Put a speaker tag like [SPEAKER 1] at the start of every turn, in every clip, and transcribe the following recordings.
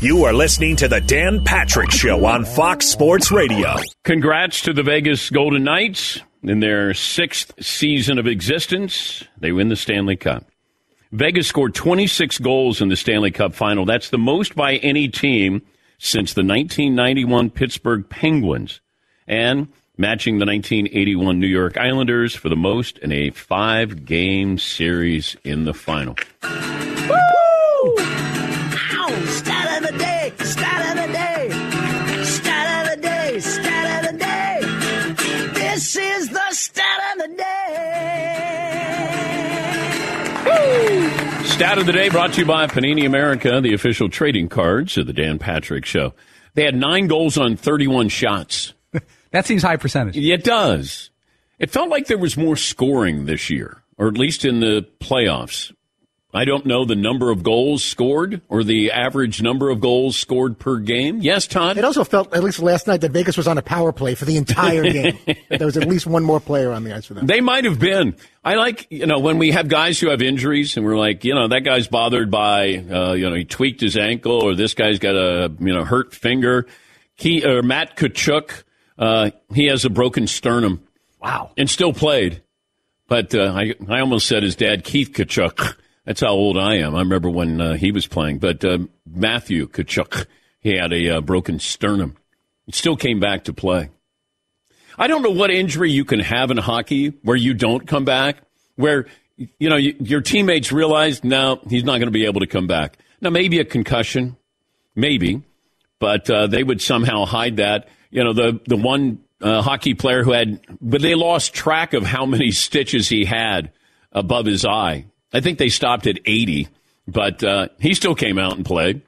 [SPEAKER 1] You are listening to the Dan Patrick Show on Fox Sports Radio.
[SPEAKER 2] Congrats to the Vegas Golden Knights in their sixth season of existence. They win the Stanley Cup. Vegas scored 26 goals in the Stanley Cup final. That's the most by any team since the 1991 Pittsburgh Penguins and matching the 1981 New York Islanders for the most in a five game series in the final.
[SPEAKER 3] Stat of the day
[SPEAKER 2] brought to you by Panini America, the official trading cards of the Dan Patrick Show. They had nine goals on 31 shots.
[SPEAKER 4] That seems high percentage.
[SPEAKER 2] It does. It felt like there was more scoring this year, or at least in the playoffs. I don't know the number of goals scored or the average number of goals scored per game. Yes, Todd?
[SPEAKER 5] It also felt, at least last night, that Vegas was on a power play for the entire game. there was at least one more player on the ice for them.
[SPEAKER 2] They might have been. I like, you know, when we have guys who have injuries and we're like, you know, that guy's bothered by, uh, you know, he tweaked his ankle or this guy's got a, you know, hurt finger. He, or Matt Tkachuk, uh, he has a broken sternum.
[SPEAKER 4] Wow.
[SPEAKER 2] And still played. But uh, I, I almost said his dad, Keith Tkachuk. That's how old I am. I remember when uh, he was playing. But uh, Matthew Tkachuk, he had a uh, broken sternum. He still came back to play. I don't know what injury you can have in hockey where you don't come back, where you know you, your teammates realize no, he's not going to be able to come back. Now maybe a concussion, maybe, but uh, they would somehow hide that. You know the the one uh, hockey player who had, but they lost track of how many stitches he had above his eye. I think they stopped at 80, but uh, he still came out and played.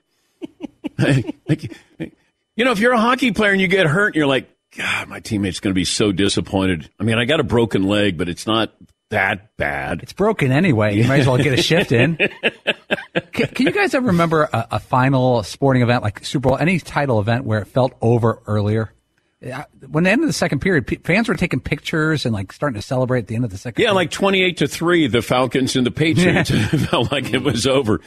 [SPEAKER 2] you know, if you're a hockey player and you get hurt, you're like, God, my teammate's going to be so disappointed. I mean, I got a broken leg, but it's not that bad.
[SPEAKER 4] It's broken anyway. You might as well get a shift in. can, can, you guys ever remember a, a, final sporting event like Super Bowl, any title event where it felt over earlier? Uh, when the end of the second period, fans were taking pictures and like starting to celebrate at the end of the second.
[SPEAKER 2] Yeah,
[SPEAKER 4] period.
[SPEAKER 2] like twenty-eight to three, the Falcons and the Patriots felt like it was over.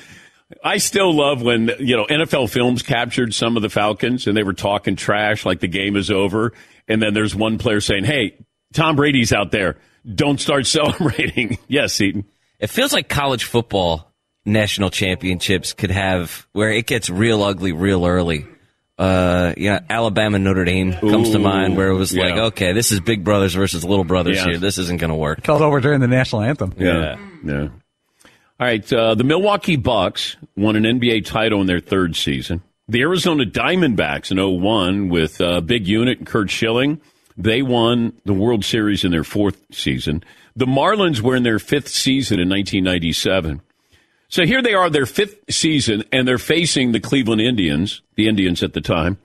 [SPEAKER 2] I still love when you know NFL Films captured some of the Falcons and they were talking trash like the game is over, and then there's one player saying, "Hey, Tom Brady's out there. Don't start celebrating." yes, Eaton.
[SPEAKER 6] It feels like college football national championships could have where it gets real ugly real early uh, yeah, Alabama Notre Dame comes
[SPEAKER 2] Ooh,
[SPEAKER 6] to mind, where it was
[SPEAKER 2] yeah.
[SPEAKER 6] like, okay, this is big brothers versus little brothers
[SPEAKER 2] Yeah.
[SPEAKER 6] here. This isn't going to work.
[SPEAKER 4] Called over during the national anthem.
[SPEAKER 2] Yeah. Yeah. All right. Uh, the Milwaukee Bucks won an NBA title in their third season. The Arizona Diamondbacks in 01 with uh, Big Unit and Curt Schilling, they won the World Series in their fourth season. The Marlins were in their fifth season in 1997. So here they are, their fifth season, and they're facing the Cleveland Indians, the Indians at the time,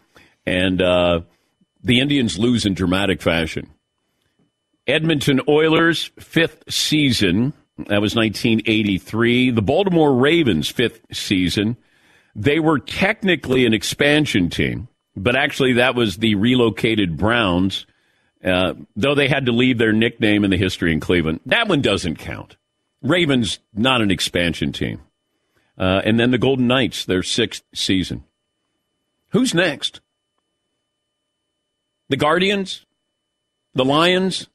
[SPEAKER 2] and uh, the Indians lose in dramatic fashion. Edmonton Oilers, fifth season. That was 1983. The Baltimore Ravens, fifth season. They were technically an expansion team, but actually that was the relocated Browns, uh, though they had to leave their nickname in the history in Cleveland. That one doesn't count. Ravens, not an expansion team. Uh, and then the Golden Knights, their sixth season. Who's next? The Guardians? The Lions?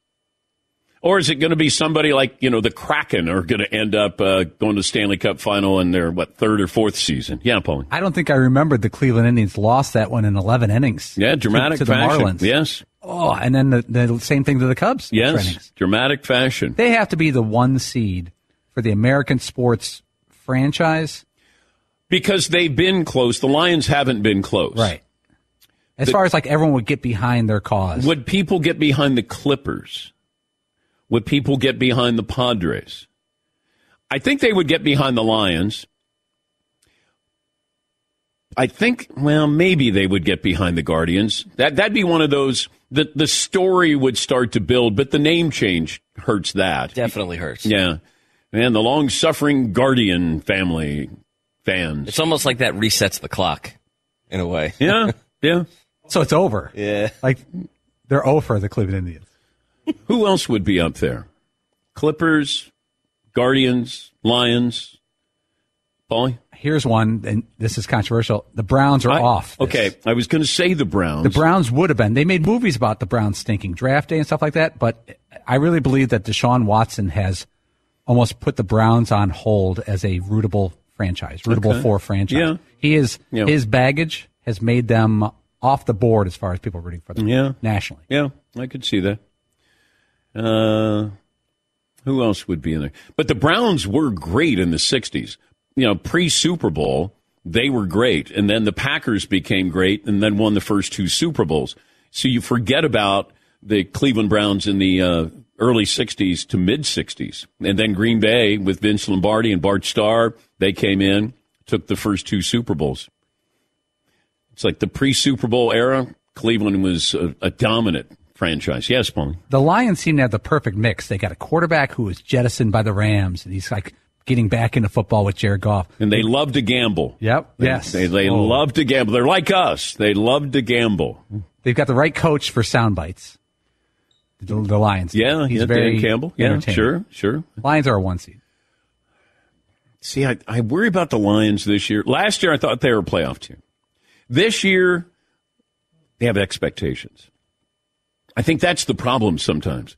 [SPEAKER 2] Or is it going to be somebody like, you know, the Kraken are going to end up uh, going to Stanley Cup final in their, what, third or fourth season? Yeah, Paul.
[SPEAKER 4] I don't think I remembered the Cleveland Indians lost that one in 11 innings.
[SPEAKER 2] Yeah, dramatic
[SPEAKER 4] to, to the
[SPEAKER 2] fashion.
[SPEAKER 4] Marlins.
[SPEAKER 2] Yes.
[SPEAKER 4] Oh, and then the, the same thing to the Cubs.
[SPEAKER 2] Yes. Dramatic fashion.
[SPEAKER 4] They have to be the one seed for the American sports franchise.
[SPEAKER 2] Because they've been close. The Lions haven't been close.
[SPEAKER 4] Right. As
[SPEAKER 2] The-
[SPEAKER 4] far as like everyone would get behind their cause.
[SPEAKER 2] Would people get behind the Clippers? Would people get behind the Padres? I think they would get behind the Lions. I think, well, maybe they would get behind the Guardians. That that'd be one of those. The the story would start to build, but the name change hurts that.
[SPEAKER 6] Definitely hurts.
[SPEAKER 2] Yeah, and the long suffering Guardian family fans.
[SPEAKER 6] It's almost like that resets the clock in a way.
[SPEAKER 2] Yeah, yeah.
[SPEAKER 4] So it's over.
[SPEAKER 6] Yeah.
[SPEAKER 4] Like they're over the Cleveland Indians.
[SPEAKER 2] Who else would be up there? Clippers, Guardians, Lions. Paulie?
[SPEAKER 4] Here's one, and this is controversial. The Browns are
[SPEAKER 2] I-
[SPEAKER 4] off. this.
[SPEAKER 2] Okay, I was going to say the Browns.
[SPEAKER 4] The Browns would have been. They made movies about the Browns stinking draft day and stuff like that, but I really believe that Deshaun Watson has almost put the Browns on hold as a rootable franchise, rootable
[SPEAKER 2] Okay.
[SPEAKER 4] for franchise.
[SPEAKER 2] Yeah.
[SPEAKER 4] He is
[SPEAKER 2] Yeah.
[SPEAKER 4] his baggage has made them off the board as far as people rooting for them
[SPEAKER 2] Yeah.
[SPEAKER 4] nationally.
[SPEAKER 2] Yeah, I could see that. Uh, who else would be in there? But the Browns were great in the 60s. You know, pre Super Bowl, they were great. And then the Packers became great and then won the first two Super Bowls. So you forget about the Cleveland Browns in the uh, early 60s to mid 60s. And then Green Bay with Vince Lombardi and Bart Starr, they came in, took the first two Super Bowls. It's like the pre Super Bowl era. Cleveland was a, a dominant franchise. Yes, Paulie.
[SPEAKER 4] The Lions seem to have the perfect mix. They got a quarterback who was jettisoned by the Rams, and he's like getting back into football with Jared Goff.
[SPEAKER 2] And they love to gamble.
[SPEAKER 4] Yep.
[SPEAKER 2] They,
[SPEAKER 4] yes.
[SPEAKER 2] They, they
[SPEAKER 4] Oh.
[SPEAKER 2] love to gamble. They're like us. They love to gamble.
[SPEAKER 4] They've got the right coach for sound bites. The, the Lions.
[SPEAKER 2] Yeah,
[SPEAKER 4] he's
[SPEAKER 2] yeah,
[SPEAKER 4] very
[SPEAKER 2] Dan Campbell. Yeah, sure, sure.
[SPEAKER 4] Lions are a one seed.
[SPEAKER 2] See, I, I worry about the Lions this year. Last year, I thought they were a playoff team. This year, they have expectations. I think that's the problem sometimes.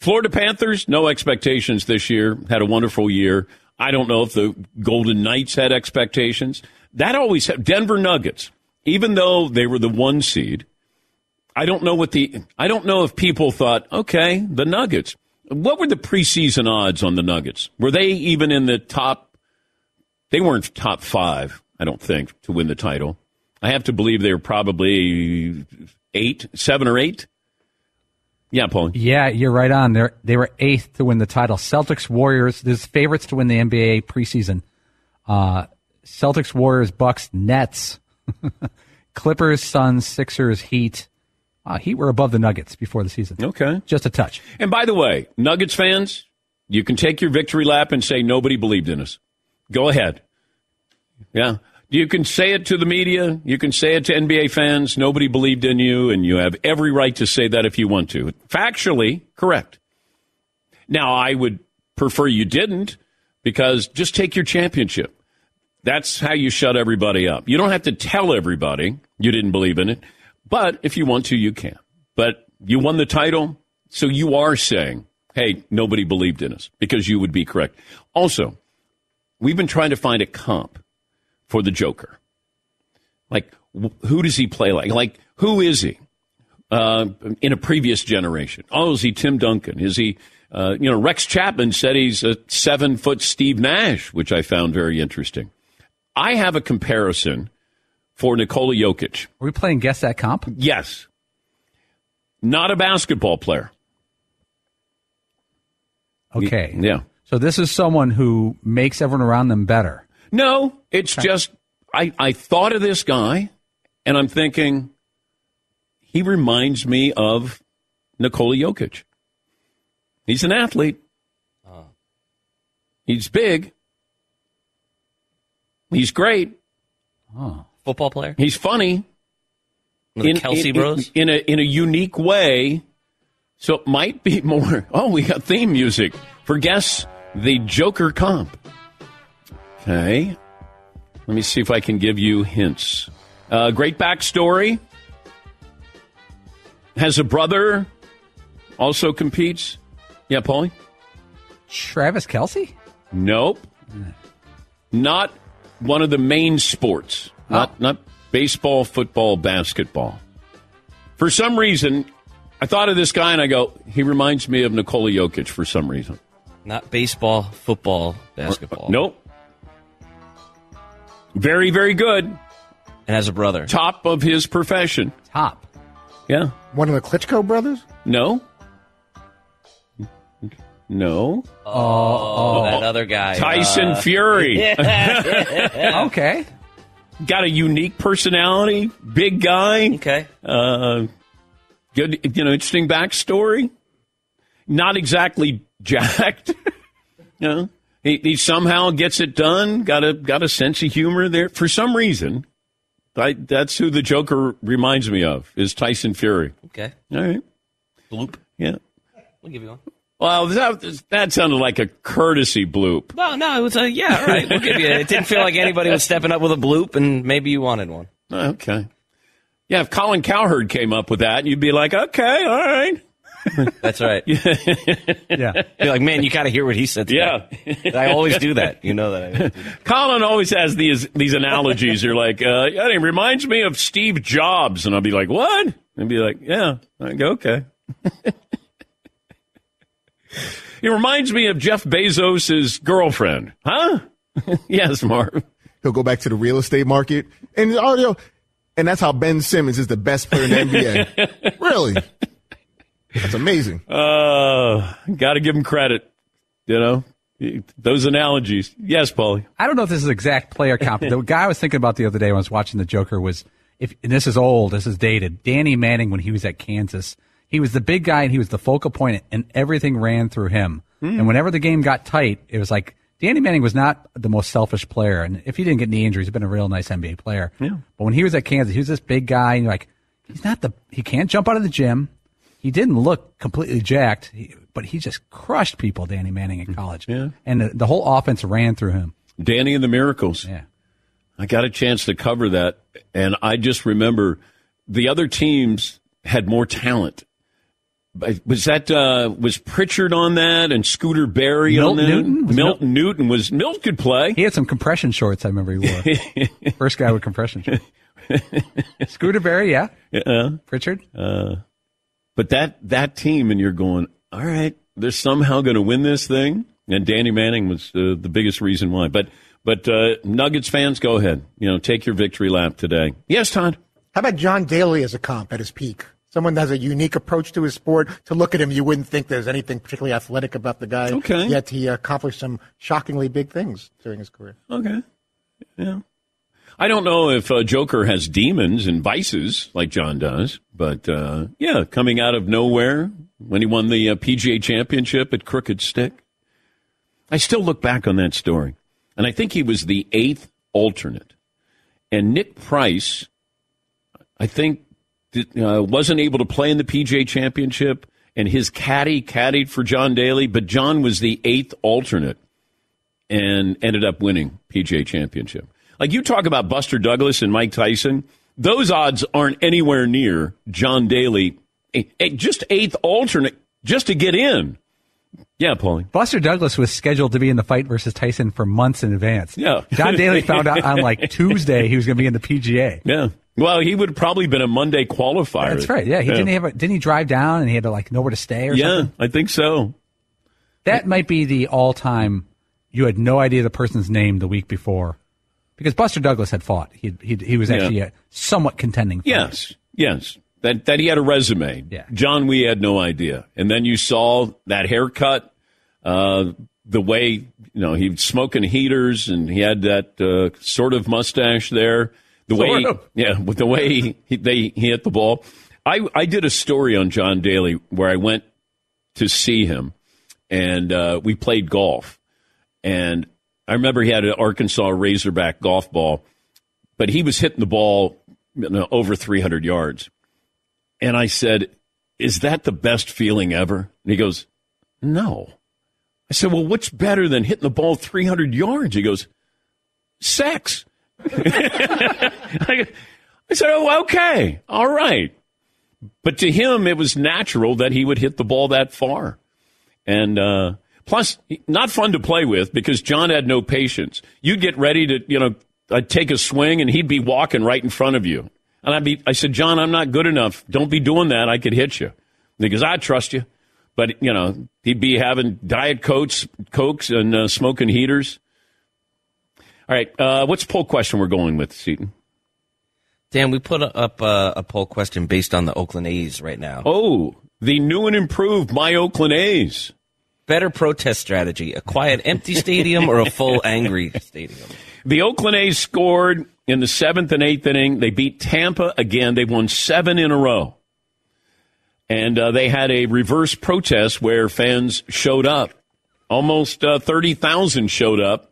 [SPEAKER 2] Florida Panthers, no expectations this year, had a wonderful year. I don't know if the Golden Knights had expectations. That always had Denver Nuggets, even though they were the one seed. I don't know what the I don't know if people thought, okay, the Nuggets. What were the preseason odds on the Nuggets? Were they even in the top they weren't top five, I don't think, to win the title. I have to believe they were probably eight, seven or eight. Yeah, Paul.
[SPEAKER 4] Yeah, you're right on. They they were eighth to win the title. Celtics, Warriors. There's favorites to win the NBA preseason. Uh, Celtics, Warriors, Bucks, Nets, Clippers, Suns, Sixers, Heat. Uh, Heat were above the Nuggets before the season.
[SPEAKER 2] Okay.
[SPEAKER 4] Just a touch.
[SPEAKER 2] And by the way, Nuggets fans, you can take your victory lap and say nobody believed in us. Go ahead. Yeah. You can say it to the media. You can say it to NBA fans. Nobody believed in you, and you have every right to say that if you want to. Factually correct. Now, I would prefer you didn't because just take your championship. That's how you shut everybody up. You don't have to tell everybody you didn't believe in it, but if you want to, you can. But you won the title, so you are saying, hey, nobody believed in us because you would be correct. Also, we've been trying to find a comp for the Joker. Like, wh- who does he play like? Like, who is he uh, in a previous generation? Oh, is he Tim Duncan? Is he, uh, you know, Rex Chapman said he's a seven foot Steve Nash, which I found very interesting. I have a comparison for Nikola Jokic.
[SPEAKER 4] Are we playing guess that comp?
[SPEAKER 2] Yes. Not a basketball player.
[SPEAKER 4] Okay.
[SPEAKER 2] Yeah.
[SPEAKER 4] So this is someone who makes everyone around them better.
[SPEAKER 2] No, it's just I, I thought of this guy, and I'm thinking he reminds me of Nikola Jokic. He's an athlete. Ah. He's big. He's great. Oh.
[SPEAKER 6] Football player?
[SPEAKER 2] He's funny.
[SPEAKER 6] The Kelce Bros?
[SPEAKER 2] in, a in a unique way. So it might be more. Oh, we got theme music for guess the Joker comp. Okay, let me see if I can give you hints. Uh, great backstory. Has a brother. Also competes. Yeah, Paulie.
[SPEAKER 4] Travis Kelce?
[SPEAKER 2] Nope. Not one of the main sports. Not not baseball, football, basketball. For some reason, I thought of this guy and I go, he reminds me of Nikola Jokic for some reason.
[SPEAKER 6] Not baseball, football, basketball.
[SPEAKER 2] Nope. Very, very good.
[SPEAKER 6] And has a brother.
[SPEAKER 2] Top of his profession.
[SPEAKER 4] Top.
[SPEAKER 2] Yeah.
[SPEAKER 5] One of the Klitschko brothers?
[SPEAKER 2] No. No.
[SPEAKER 6] Oh, that other guy.
[SPEAKER 2] Tyson
[SPEAKER 6] Uh,
[SPEAKER 2] Fury.
[SPEAKER 4] okay.
[SPEAKER 2] Got a unique personality. Big guy.
[SPEAKER 6] Okay.
[SPEAKER 2] Uh, good, you know, interesting backstory. Not exactly jacked. you know, he, he somehow gets it done. Got a got a sense of humor there for some reason. I, that's who the Joker reminds me of is Tyson Fury.
[SPEAKER 6] Okay.
[SPEAKER 2] All right.
[SPEAKER 6] Bloop.
[SPEAKER 2] Yeah.
[SPEAKER 6] We'll give you one.
[SPEAKER 2] Well, that, that sounded like a courtesy bloop.
[SPEAKER 6] Well, no, it was a, yeah, all right. We'll give you It didn't feel like anybody was stepping up with a bloop, and maybe you wanted one.
[SPEAKER 2] Okay. Yeah, if Colin Cowherd came up with that, you'd be like, okay, all right.
[SPEAKER 6] That's right.
[SPEAKER 4] Yeah.
[SPEAKER 6] You're like, man, you got to hear what he said.
[SPEAKER 2] Yeah.
[SPEAKER 6] I always do that. You know that. I that.
[SPEAKER 2] Colin always has these these analogies. You're like, uh, it reminds me of Steve Jobs, and I'll be like, what? And be like, yeah. I go, okay. it reminds me of Jeff Bezos' girlfriend, huh? yes, Mark.
[SPEAKER 7] He'll go back to the real estate market, and oh, and that's how Ben Simmons is the best player in the NBA. really, that's amazing.
[SPEAKER 2] Uh, got to give him credit. You know, those analogies. Yes, Paulie.
[SPEAKER 4] I don't know if this is exact player comp. the guy I was thinking about the other day when I was watching the Joker was if and this is old, this is dated. Danny Manning when he was at Kansas, he was the big guy and he was the focal point, and everything ran through him. And whenever the game got tight, it was like Danny Manning was not the most selfish player, and if he didn't get any injuries, he's been a real nice NBA player.
[SPEAKER 2] Yeah.
[SPEAKER 4] But when he was at Kansas, he was this big guy, and you're like, he's not the he can't jump out of the gym. He didn't look completely jacked, but he just crushed people. Danny Manning in college,
[SPEAKER 2] Yeah.
[SPEAKER 4] and the, the whole offense ran through him.
[SPEAKER 2] Danny and the Miracles.
[SPEAKER 4] Yeah.
[SPEAKER 2] I got a chance to cover that, and I just remember the other teams had more talent. But Was that uh, was Pritchard on that and Scooter Barry on
[SPEAKER 4] Milton
[SPEAKER 2] that?
[SPEAKER 4] Newton? Was
[SPEAKER 2] Milton Newton was Milton could play.
[SPEAKER 4] He had some compression shorts. I remember he wore. First guy with compression shorts. Scooter Barry, yeah.
[SPEAKER 2] Yeah.
[SPEAKER 4] Pritchard.
[SPEAKER 2] Uh, But that that team, and you're going, all right, they're somehow going to win this thing. And Danny Manning was uh, the biggest reason why. But but uh, Nuggets fans, go ahead. You know, take your victory lap today. Yes, Todd.
[SPEAKER 5] How about John Daly as a comp at his peak? Someone that has a unique approach to his sport. To look at him, you wouldn't think there's anything particularly athletic about the guy.
[SPEAKER 2] Okay.
[SPEAKER 5] Yet he accomplished some shockingly big things during his career.
[SPEAKER 2] Okay. Yeah. I don't know if uh, Joker has demons and vices like John does, but uh, yeah, coming out of nowhere when he won the uh, PGA Championship at Crooked Stick. I still look back on that story, and I think he was the eighth alternate. And Nick Price, I think, uh, wasn't able to play in the PGA Championship, and his caddy caddied for John Daly, but John was the eighth alternate and ended up winning PGA Championship. Like you talk about Buster Douglas and Mike Tyson, those odds aren't anywhere near John Daly, just eighth alternate just to get in. Yeah, Paulie.
[SPEAKER 4] Buster Douglas was scheduled to be in the fight versus Tyson for months in advance.
[SPEAKER 2] Yeah.
[SPEAKER 4] John Daly found out on like Tuesday he was going to be in the PGA.
[SPEAKER 2] Yeah. Well, he would have probably been a Monday qualifier.
[SPEAKER 4] That's right. Yeah, he didn't have. A, didn't he drive down and he had to like nowhere to stay or
[SPEAKER 2] Yeah,
[SPEAKER 4] something?
[SPEAKER 2] I think so.
[SPEAKER 4] That might be the all-time. You had no idea the person's name the week before, because Buster Douglas had fought. He he, he was
[SPEAKER 2] Yeah.
[SPEAKER 4] actually a somewhat contending.
[SPEAKER 2] Yes, yes. That that he had a resume.
[SPEAKER 4] Yeah.
[SPEAKER 2] John, we had no idea. And then you saw that haircut, uh, the way you know he was smoking heaters and he had that uh, sort of mustache there. The way, yeah, with the way he, he, they he hit the ball. I I did a story on John Daly where I went to see him, and uh, we played golf. And I remember he had an Arkansas Razorback golf ball, but he was hitting the ball you know, over 300 yards. And I said, Is that the best feeling ever? And he goes, No. I said, Well, what's better than hitting the ball 300 yards? He goes, Sex. I said, Oh, okay. All right. But to him, it was natural that he would hit the ball that far. And uh, plus, not fun to play with because John had no patience. You'd get ready to, you know, I'd take a swing and he'd be walking right in front of you. And I'd be, I said, John, I'm not good enough. Don't be doing that. I could hit you. Because I trust you. But, you know, he'd be having Diet Cokes, Cokes and uh, smoking heaters. All right. Uh, what's poll question we're going with, Seton?
[SPEAKER 6] Dan, we put up uh, a poll question based on the Oakland A's right now.
[SPEAKER 2] Oh, the new and improved My Oakland A's.
[SPEAKER 6] Better protest strategy: a quiet, empty stadium or a full, angry stadium?
[SPEAKER 2] The Oakland A's scored in the seventh and eighth inning. They beat Tampa again. They won seven in a row. And uh, they had a reverse protest where fans showed up. Almost uh, 30,000 showed up.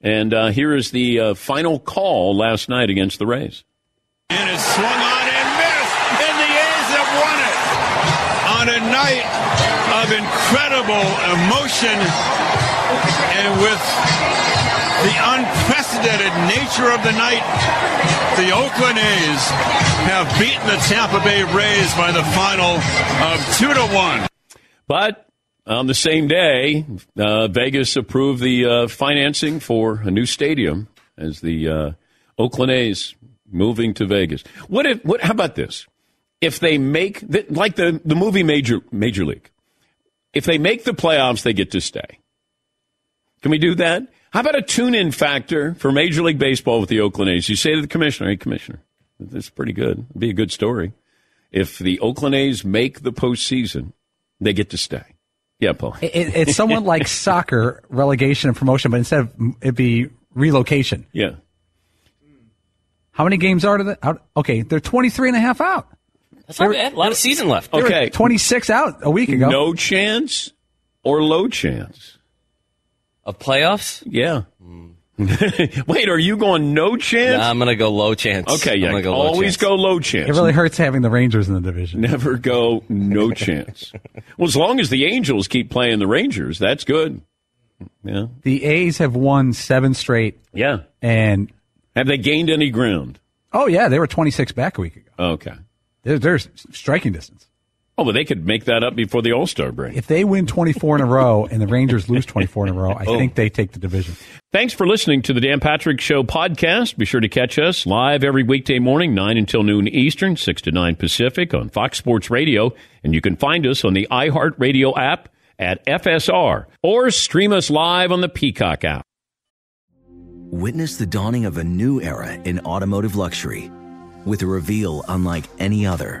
[SPEAKER 2] And uh, here is the uh, final call last night against the Rays.
[SPEAKER 8] And it's swung on and missed, and the A's have won it on a night of incredible emotion and with the unprecedented nature of the night. The Oakland A's have beaten the Tampa Bay Rays by the final of two to one.
[SPEAKER 2] But on the same day, uh, Vegas approved the uh, financing for a new stadium as the uh, Oakland A's moving to Vegas. What if? What? How about this? If they make the, like the the movie Major Major League, if they make the playoffs, they get to stay. Can we do that? How about a tune-in factor for Major League Baseball with the Oakland A's? You say to the commissioner, "Hey, commissioner, this is pretty good. It'd be a good story. If the Oakland A's make the postseason, they get to stay." Yeah, Paul.
[SPEAKER 4] It, it's somewhat like soccer relegation and promotion, but instead of it'd be relocation.
[SPEAKER 2] Yeah.
[SPEAKER 4] How many games are there? Out? Okay, they're 23 and a half out.
[SPEAKER 6] That's not bad. A lot of season left.
[SPEAKER 2] Okay.
[SPEAKER 4] 26 out a week ago.
[SPEAKER 2] No chance or low chance?
[SPEAKER 6] Of playoffs?
[SPEAKER 2] Yeah. Wait, are you going no chance?
[SPEAKER 6] Nah, I'm going to go low chance.
[SPEAKER 2] okay, yeah.
[SPEAKER 6] I'm gonna go low
[SPEAKER 2] Always
[SPEAKER 6] chance.
[SPEAKER 2] go low chance.
[SPEAKER 4] It really hurts having the Rangers in the division.
[SPEAKER 2] Never go no chance. well, as long as the Angels keep playing the Rangers, that's good. Yeah.
[SPEAKER 4] The A's have won seven straight,
[SPEAKER 2] Yeah.
[SPEAKER 4] and
[SPEAKER 2] Have they gained any ground?
[SPEAKER 4] oh yeah, they were 26 back a week ago.
[SPEAKER 2] Okay.
[SPEAKER 4] They're, they're striking distance.
[SPEAKER 2] Oh, but they could make that up before the All Star break.
[SPEAKER 4] If they win 24 in a row and the Rangers lose 24 in a row, I
[SPEAKER 2] Oh.
[SPEAKER 4] think they take the division.
[SPEAKER 2] Thanks for listening to the Dan Patrick Show podcast. Be sure to catch us live every weekday morning, 9 until noon Eastern, 6 to 9 Pacific on Fox Sports Radio. And you can find us on the iHeartRadio app at FSR or stream us live on the Peacock app.
[SPEAKER 9] Witness the dawning of a new era in automotive luxury with a reveal unlike any other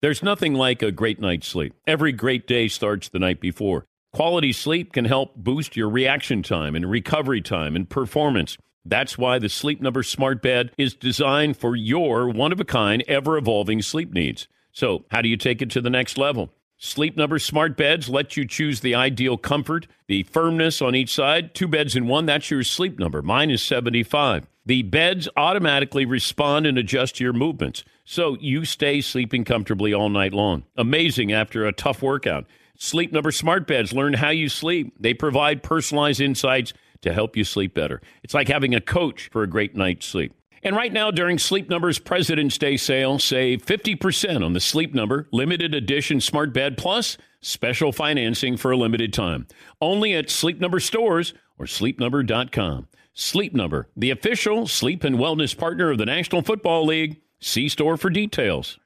[SPEAKER 2] There's nothing like a great night's sleep. Every great day starts the night before. Quality sleep can help boost your reaction time and recovery time and performance. That's why the Sleep Number Smart Bed is designed for your one of a kind, ever evolving sleep needs. So, how do you take it to the next level? Sleep Number Smart Beds let you choose the ideal comfort, the firmness on each side. Two beds in one, that's your sleep number. Mine is 75. The beds automatically respond and adjust to your movements, so you stay sleeping comfortably all night long. Amazing after a tough workout. Sleep Number Smart Beds learn how you sleep. They provide personalized insights to help you sleep better. It's like having a coach for a great night's sleep. And right now, during Sleep Number's President's Day sale, save 50% on the Sleep Number limited edition smart bed plus special financing for a limited time. Only at Sleep Number stores or sleepnumber.com. Sleep Number, the official sleep and wellness partner of the National Football League. See store for details.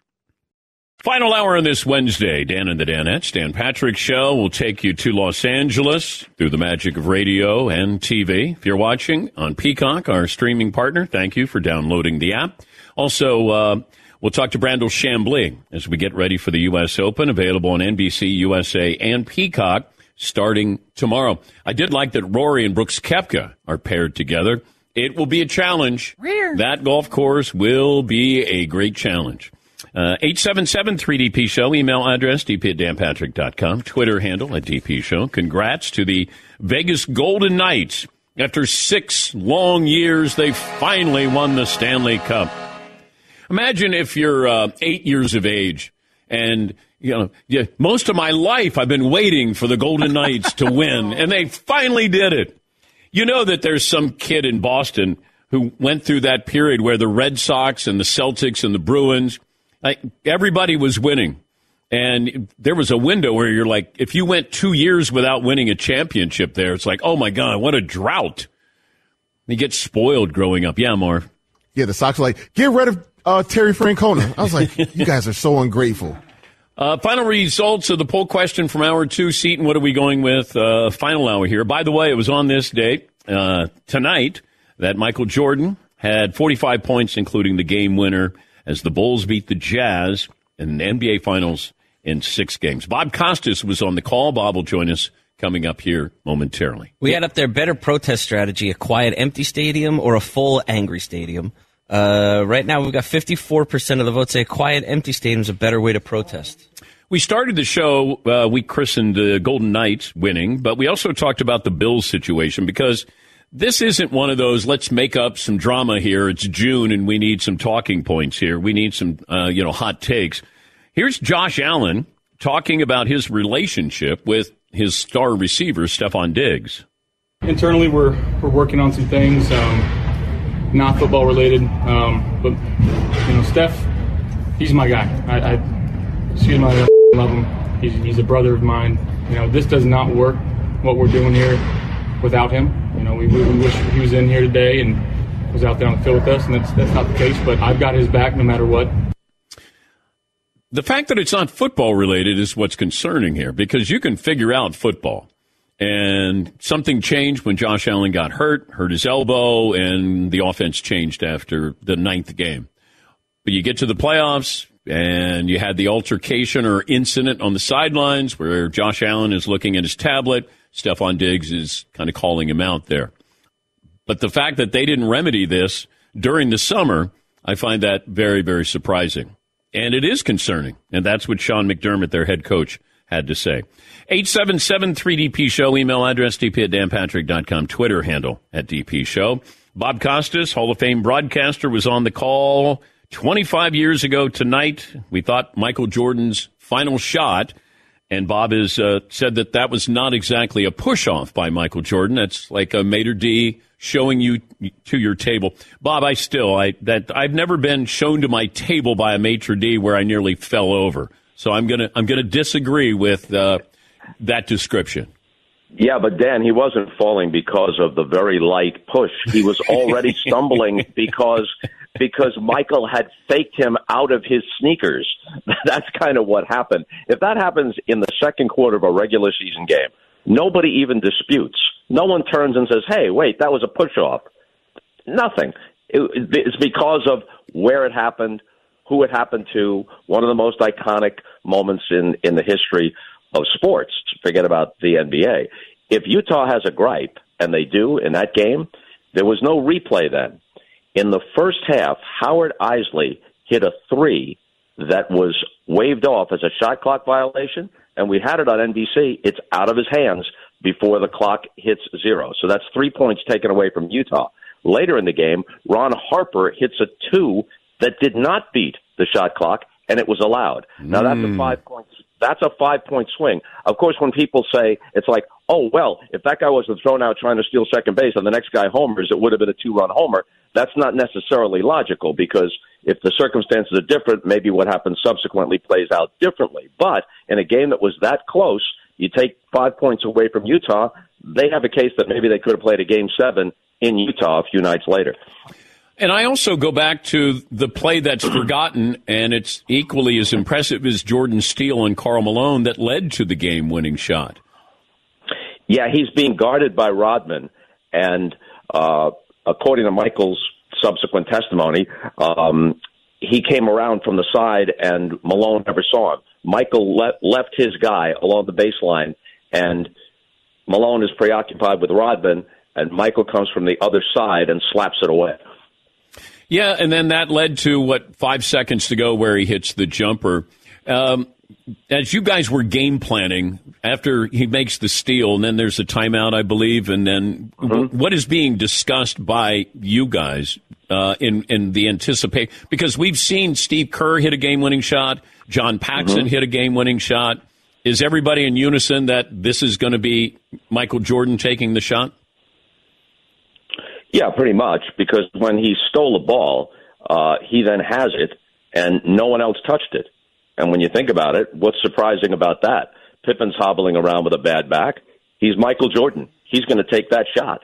[SPEAKER 2] Final hour on this Wednesday, Dan and the Danettes. Dan Patrick Show will take you to Los Angeles through the magic of radio and TV. If you're watching on Peacock, our streaming partner, thank you for downloading the app. Also, uh, we'll talk to Brandel Chamblee as we get ready for the U.S. Open, available on NBC, USA, and Peacock starting tomorrow. I did like that Rory and Brooks Koepka are paired together. It will be a challenge. That golf course will be a great challenge. Uh, 877-3DP Show, email address, dp at danpatrick.com, Twitter handle at DP Show. Congrats to the Vegas Golden Knights. After six long years, they finally won the Stanley Cup. Imagine if you're uh, eight years of age and you know, yeah, most of my life I've been waiting for the Golden Knights to win, and they finally did it. You know that there's some kid in Boston who went through that period where the Red Sox and the Celtics and the Bruins – like everybody was winning. And there was a window where you're like, if you went two years without winning a championship there, it's like, oh my God, what a drought. You get spoiled growing up. Yeah, Marv.
[SPEAKER 7] Yeah, the Sox are like, get rid of uh, Terry Francona. I was like, you guys are so ungrateful.
[SPEAKER 2] Uh, final results of the poll question from hour two. Seton, what are we going with? Uh, final hour here. By the way, it was on this date, uh, tonight, that Michael Jordan had 45 points, including the game winner as the Bulls beat the Jazz in the NBA Finals in six games. Bob Costas was on the call. Bob will join us coming up here momentarily.
[SPEAKER 6] We had up there better protest strategy: a quiet, empty stadium or a full, angry stadium. Uh, right now, we've got 54% of the votes. Say a quiet, empty stadium is a better way to protest.
[SPEAKER 2] We started the show, uh, we christened the uh, Golden Knights winning, but we also talked about the Bills situation because – this isn't one of those let's make up some drama here. It's june and we need some talking points here. We need some uh, you know hot takes. Here's josh allen talking about his relationship with his star receiver stefon diggs.
[SPEAKER 10] Internally we're we're working on some things. Um, not football related um, but you know steph he's my guy i, I excuse my love him he's, he's a brother of mine you know this does not work what we're doing here without him you know, we, we wish he was in here today and was out there on the field with us, and that's that's not the case. But I've got his back no matter what.
[SPEAKER 2] The fact that it's not football related is what's concerning here because you can figure out football. And something changed when Josh Allen got hurt, hurt his elbow, and the offense changed after the ninth game. But you get to the playoffs, and you had the altercation or incident on the sidelines where Josh Allen is looking at his tablet Stefon Diggs is kind of calling him out there. But the fact that they didn't remedy this during the summer, I find that very, very surprising. And it is concerning. And that's what Sean McDermott, their head coach, had to say. 877-3DP Show, email address dp at danpatrick.com, Twitter handle at DP Show. Bob Costas, Hall of Fame broadcaster, was on the call 25 years ago tonight. We thought Michael Jordan's final shot and Bob has uh, said that that was not exactly a push off by Michael Jordan. That's like a maitre d showing you to your table. Bob, I still I that I've never been shown to my table by a maitre d where I nearly fell over. So I'm gonna I'm gonna disagree with uh, that description.
[SPEAKER 11] Yeah, but Dan, he wasn't falling because of the very light push. He was already stumbling because because Michael had faked him out of his sneakers. That's kind of what happened. If that happens in the second quarter of a regular season game, nobody even disputes. No one turns and says, "Hey, wait, that was a push off." Nothing. it, it's because of where it happened, who it happened to. One of the most iconic moments in in the history of sports. Forget about the NBA. If Utah has a gripe, and they do in that game, there was no replay then. In the first half, Howard Eisley hit a three that was waved off as a shot clock violation, and we had it on NBC. It's out of his hands before the clock hits zero. So that's three points taken away from Utah. Later in the game, Ron Harper hits a two that did not beat the shot clock, and it was allowed. Now that's a hmm. five point. That's a five point swing. Of course, when people say it's like, oh well, if that guy wasn't thrown out trying to steal second base and the next guy homers, it would have been a two run homer. That's not necessarily logical because if the circumstances are different, maybe what happens subsequently plays out differently. But in a game that was that close, you take five points away from Utah, they have a case that maybe they could have played a game seven in Utah a few nights later.
[SPEAKER 2] And I also go back to the play that's forgotten, and it's equally as impressive as Jordan Steele and Karl Malone that led to the game winning shot.
[SPEAKER 11] Yeah, he's being guarded by Rodman, and uh, according to Michael's subsequent testimony, um, he came around from the side, and Malone never saw him. Michael le- left his guy along the baseline, and Malone is preoccupied with Rodman, and Michael comes from the other side and slaps it away.
[SPEAKER 2] Yeah, and then that led to what five seconds to go where he hits the jumper. Um, as you guys were game planning after he makes the steal, and then there's a timeout, I believe, and then w- what is being discussed by you guys uh, in in the anticipation? Because we've seen Steve Kerr hit a game-winning shot, John Paxson
[SPEAKER 11] Mhm.
[SPEAKER 2] hit a game-winning shot. Is everybody in unison that this is going to be Michael Jordan taking the shot?
[SPEAKER 11] Yeah, pretty much, because when he stole the ball, uh, he then has it, and no one else touched it. And when you think about it, what's surprising about that? Pippen's hobbling around with a bad back. He's Michael Jordan. He's going to take that shot.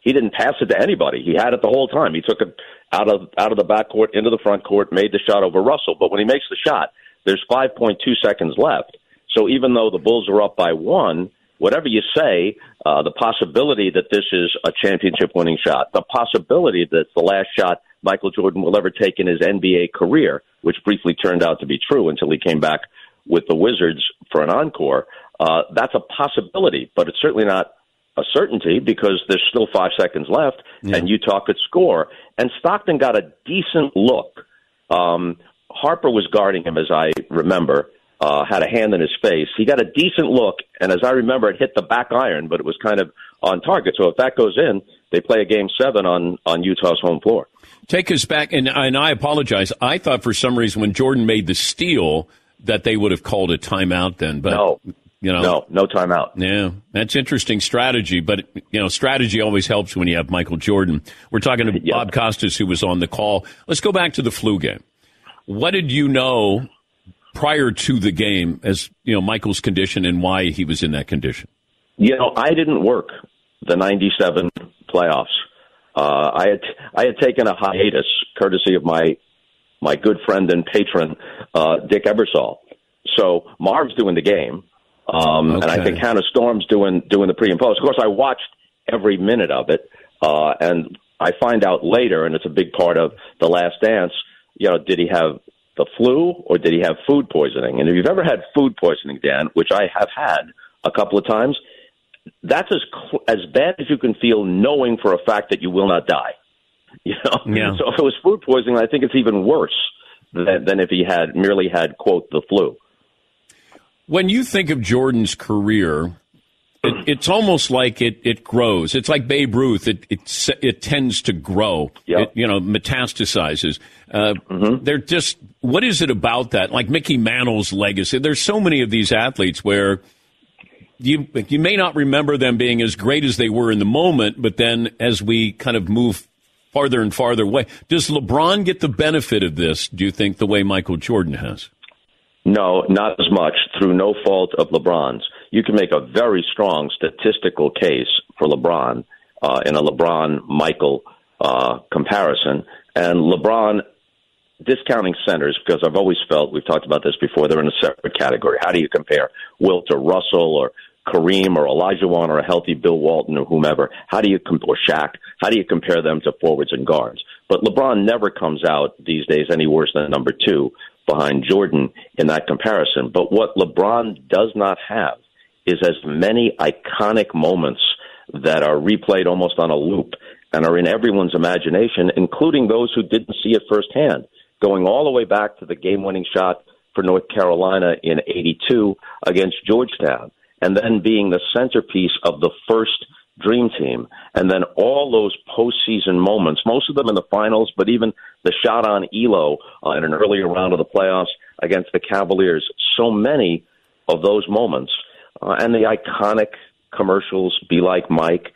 [SPEAKER 11] He didn't pass it to anybody. He had it the whole time. He took it out of out of the back court into the front court, made the shot over Russell. But when he makes the shot, there's 5.2 seconds left. So even though the Bulls are up by one, whatever you say, uh, the possibility that this is a championship winning shot, the possibility that it's the last shot Michael Jordan will ever take in his NBA career, which briefly turned out to be true until he came back with the Wizards for an encore, uh, that's a possibility, but it's certainly not a certainty because there's still five seconds left and Utah could score. And Stockton got a decent look. Um, Harper was guarding him, as I remember, uh, had a hand in his face. He got a decent look, and as I remember, it hit the back iron, but it was kind of on target. So if that goes in, they play a game seven on, on Utah's home floor.
[SPEAKER 2] Take us back, and, and I apologize. I thought for some reason when Jordan made the steal that they would have called a timeout then, but
[SPEAKER 11] No.
[SPEAKER 2] you know,
[SPEAKER 11] No, no timeout.
[SPEAKER 2] Yeah, that's interesting strategy, but you know, strategy always helps when you have Michael Jordan. We're talking to Bob Costas, who was on the call. Let's go back to the flu game. What did you know prior to the game as you know Michael's condition and why he was in that condition?
[SPEAKER 11] You know, I didn't work the '97 playoffs. Uh, I had I had taken a hiatus, courtesy of my my good friend and patron uh, Dick Ebersol. So Marv's doing the game, um, and I think Hannah Storm's doing doing the pre and post. Of course, I watched every minute of it, uh, and I find out later, and it's a big part of the Last Dance. You know, did he have the flu or did he have food poisoning? And if you've ever had food poisoning, Dan, which I have had a couple of times, that's as cl- as bad as you can feel knowing for a fact that you will not die. You know,
[SPEAKER 2] Yeah.
[SPEAKER 11] so if it was food poisoning, I think it's even worse than, than if he had merely had quote the flu.
[SPEAKER 2] When you think of Jordan's career, it, it's almost like it, it grows. It's like Babe Ruth. It it, it tends to grow. It, you know, metastasizes. Uh, They're just. What is it about that? Like Mickey Mantle's legacy. There's so many of these athletes where you you may not remember them being as great as they were in the moment, but then as we kind of move farther and farther away, does LeBron get the benefit of this? Do you think the way Michael Jordan has?
[SPEAKER 11] No, not as much through no fault of LeBron's. You can make a very strong statistical case for LeBron uh, in a LeBron Michael uh, comparison. And LeBron discounting centers, because I've always felt, we've talked about this before, they're in a separate category. How do you compare Wilt or Russell or Kareem or Olajuwon or a healthy Bill Walton or whomever? How do you, com- or Shaq, how do you compare them to forwards and guards? But LeBron never comes out these days any worse than number two behind Jordan in that comparison. But what LeBron does not have is as many iconic moments that are replayed almost on a loop and are in everyone's imagination, including those who didn't see it firsthand, going all the way back to the game winning shot for North Carolina in 82 against Georgetown, and then being the centerpiece of the first dream team. And then all those postseason moments, most of them in the finals, but even the shot on Ehlo uh, in an earlier round of the playoffs against the Cavaliers, so many of those moments. Uh, and the iconic commercials, Be Like Mike.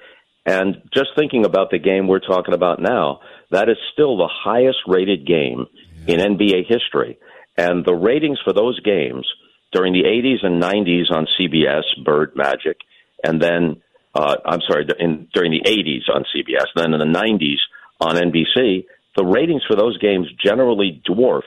[SPEAKER 11] And just thinking about the game we're talking about now, that is still the highest rated game in NBA history. And the ratings for those games during the 80s and 90s on CBS, Bird Magic, and then, uh, I'm sorry, in, during the 80s on CBS, then in the 90s on NBC, the ratings for those games generally dwarf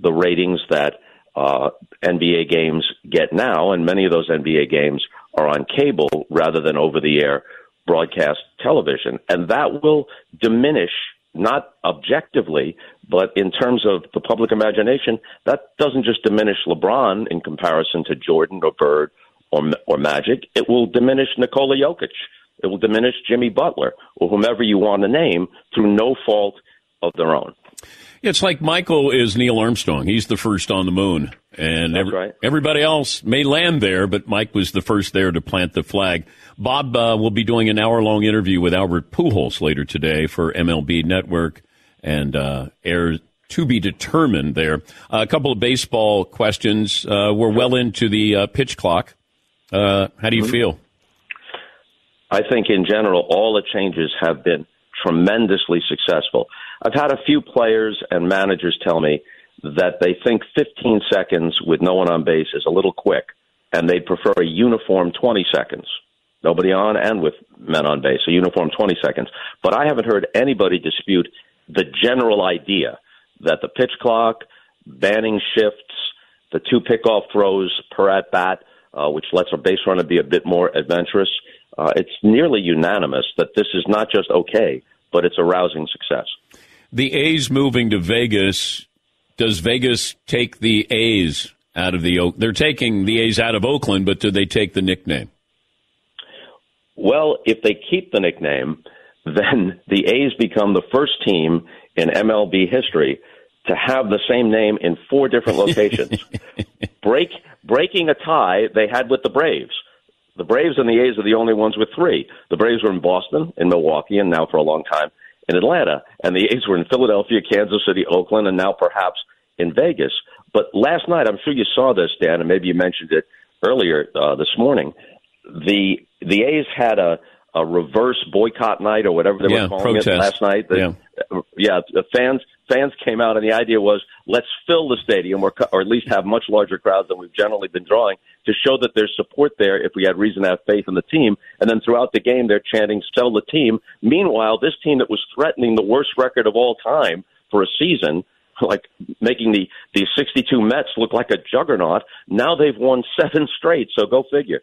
[SPEAKER 11] the ratings that uh, NBA games get now, and many of those NBA games are on cable rather than over the air broadcast television. And that will diminish, not objectively, but in terms of the public imagination, that doesn't just diminish LeBron in comparison to Jordan or Bird or, or Magic. It will diminish Nikola Jokic. It will diminish Jimmy Butler or whomever you want to name through no fault of their own.
[SPEAKER 2] It's like Michael is Neil Armstrong. He's the first on the moon. And every,
[SPEAKER 11] right.
[SPEAKER 2] everybody else may land there, but Mike was the first there to plant the flag. Bob uh, will be doing an hour long interview with Albert Pujols later today for MLB Network and uh, air to be determined there. Uh, a couple of baseball questions. Uh, we're well into the uh, pitch clock. Uh, how do you
[SPEAKER 11] Mhm.
[SPEAKER 2] feel?
[SPEAKER 11] I think in general, all the changes have been tremendously successful. I've had a few players and managers tell me that they think 15 seconds with no one on base is a little quick, and they'd prefer a uniform 20 seconds. Nobody on and with men on base, a uniform 20 seconds. But I haven't heard anybody dispute the general idea that the pitch clock, banning shifts, the two pickoff throws per at bat, uh, which lets a base runner be a bit more adventurous. Uh, it's nearly unanimous that this is not just okay, but it's a rousing success.
[SPEAKER 2] The A's moving to Vegas. Does Vegas take the A's out of the Oak? They're taking the A's out of Oakland, but do they take the nickname?
[SPEAKER 11] Well, if they keep the nickname, then the A's become the first team in MLB history to have the same name in four different locations. Break breaking a tie they had with the Braves. The Braves and the A's are the only ones with three. The Braves were in Boston, in Milwaukee, and now for a long time in Atlanta. And the A's were in Philadelphia, Kansas City, Oakland, and now perhaps in Vegas. But last night, I'm sure you saw this, Dan, and maybe you mentioned it earlier uh, this morning. The the A's had a a reverse boycott night or whatever they
[SPEAKER 2] Yeah,
[SPEAKER 11] were calling
[SPEAKER 2] protest.
[SPEAKER 11] it last night. The-
[SPEAKER 2] Yeah.
[SPEAKER 11] yeah, the fans fans came out, and the idea was let's fill the stadium, or, or at least have much larger crowds than we've generally been drawing, to show that there's support there if we had reason to have faith in the team. And then throughout the game, they're chanting "Sell the team." Meanwhile, this team that was threatening the worst record of all time for a season. Like making the the 62 Mets look like a juggernaut. Now they've won seven straight. So go figure.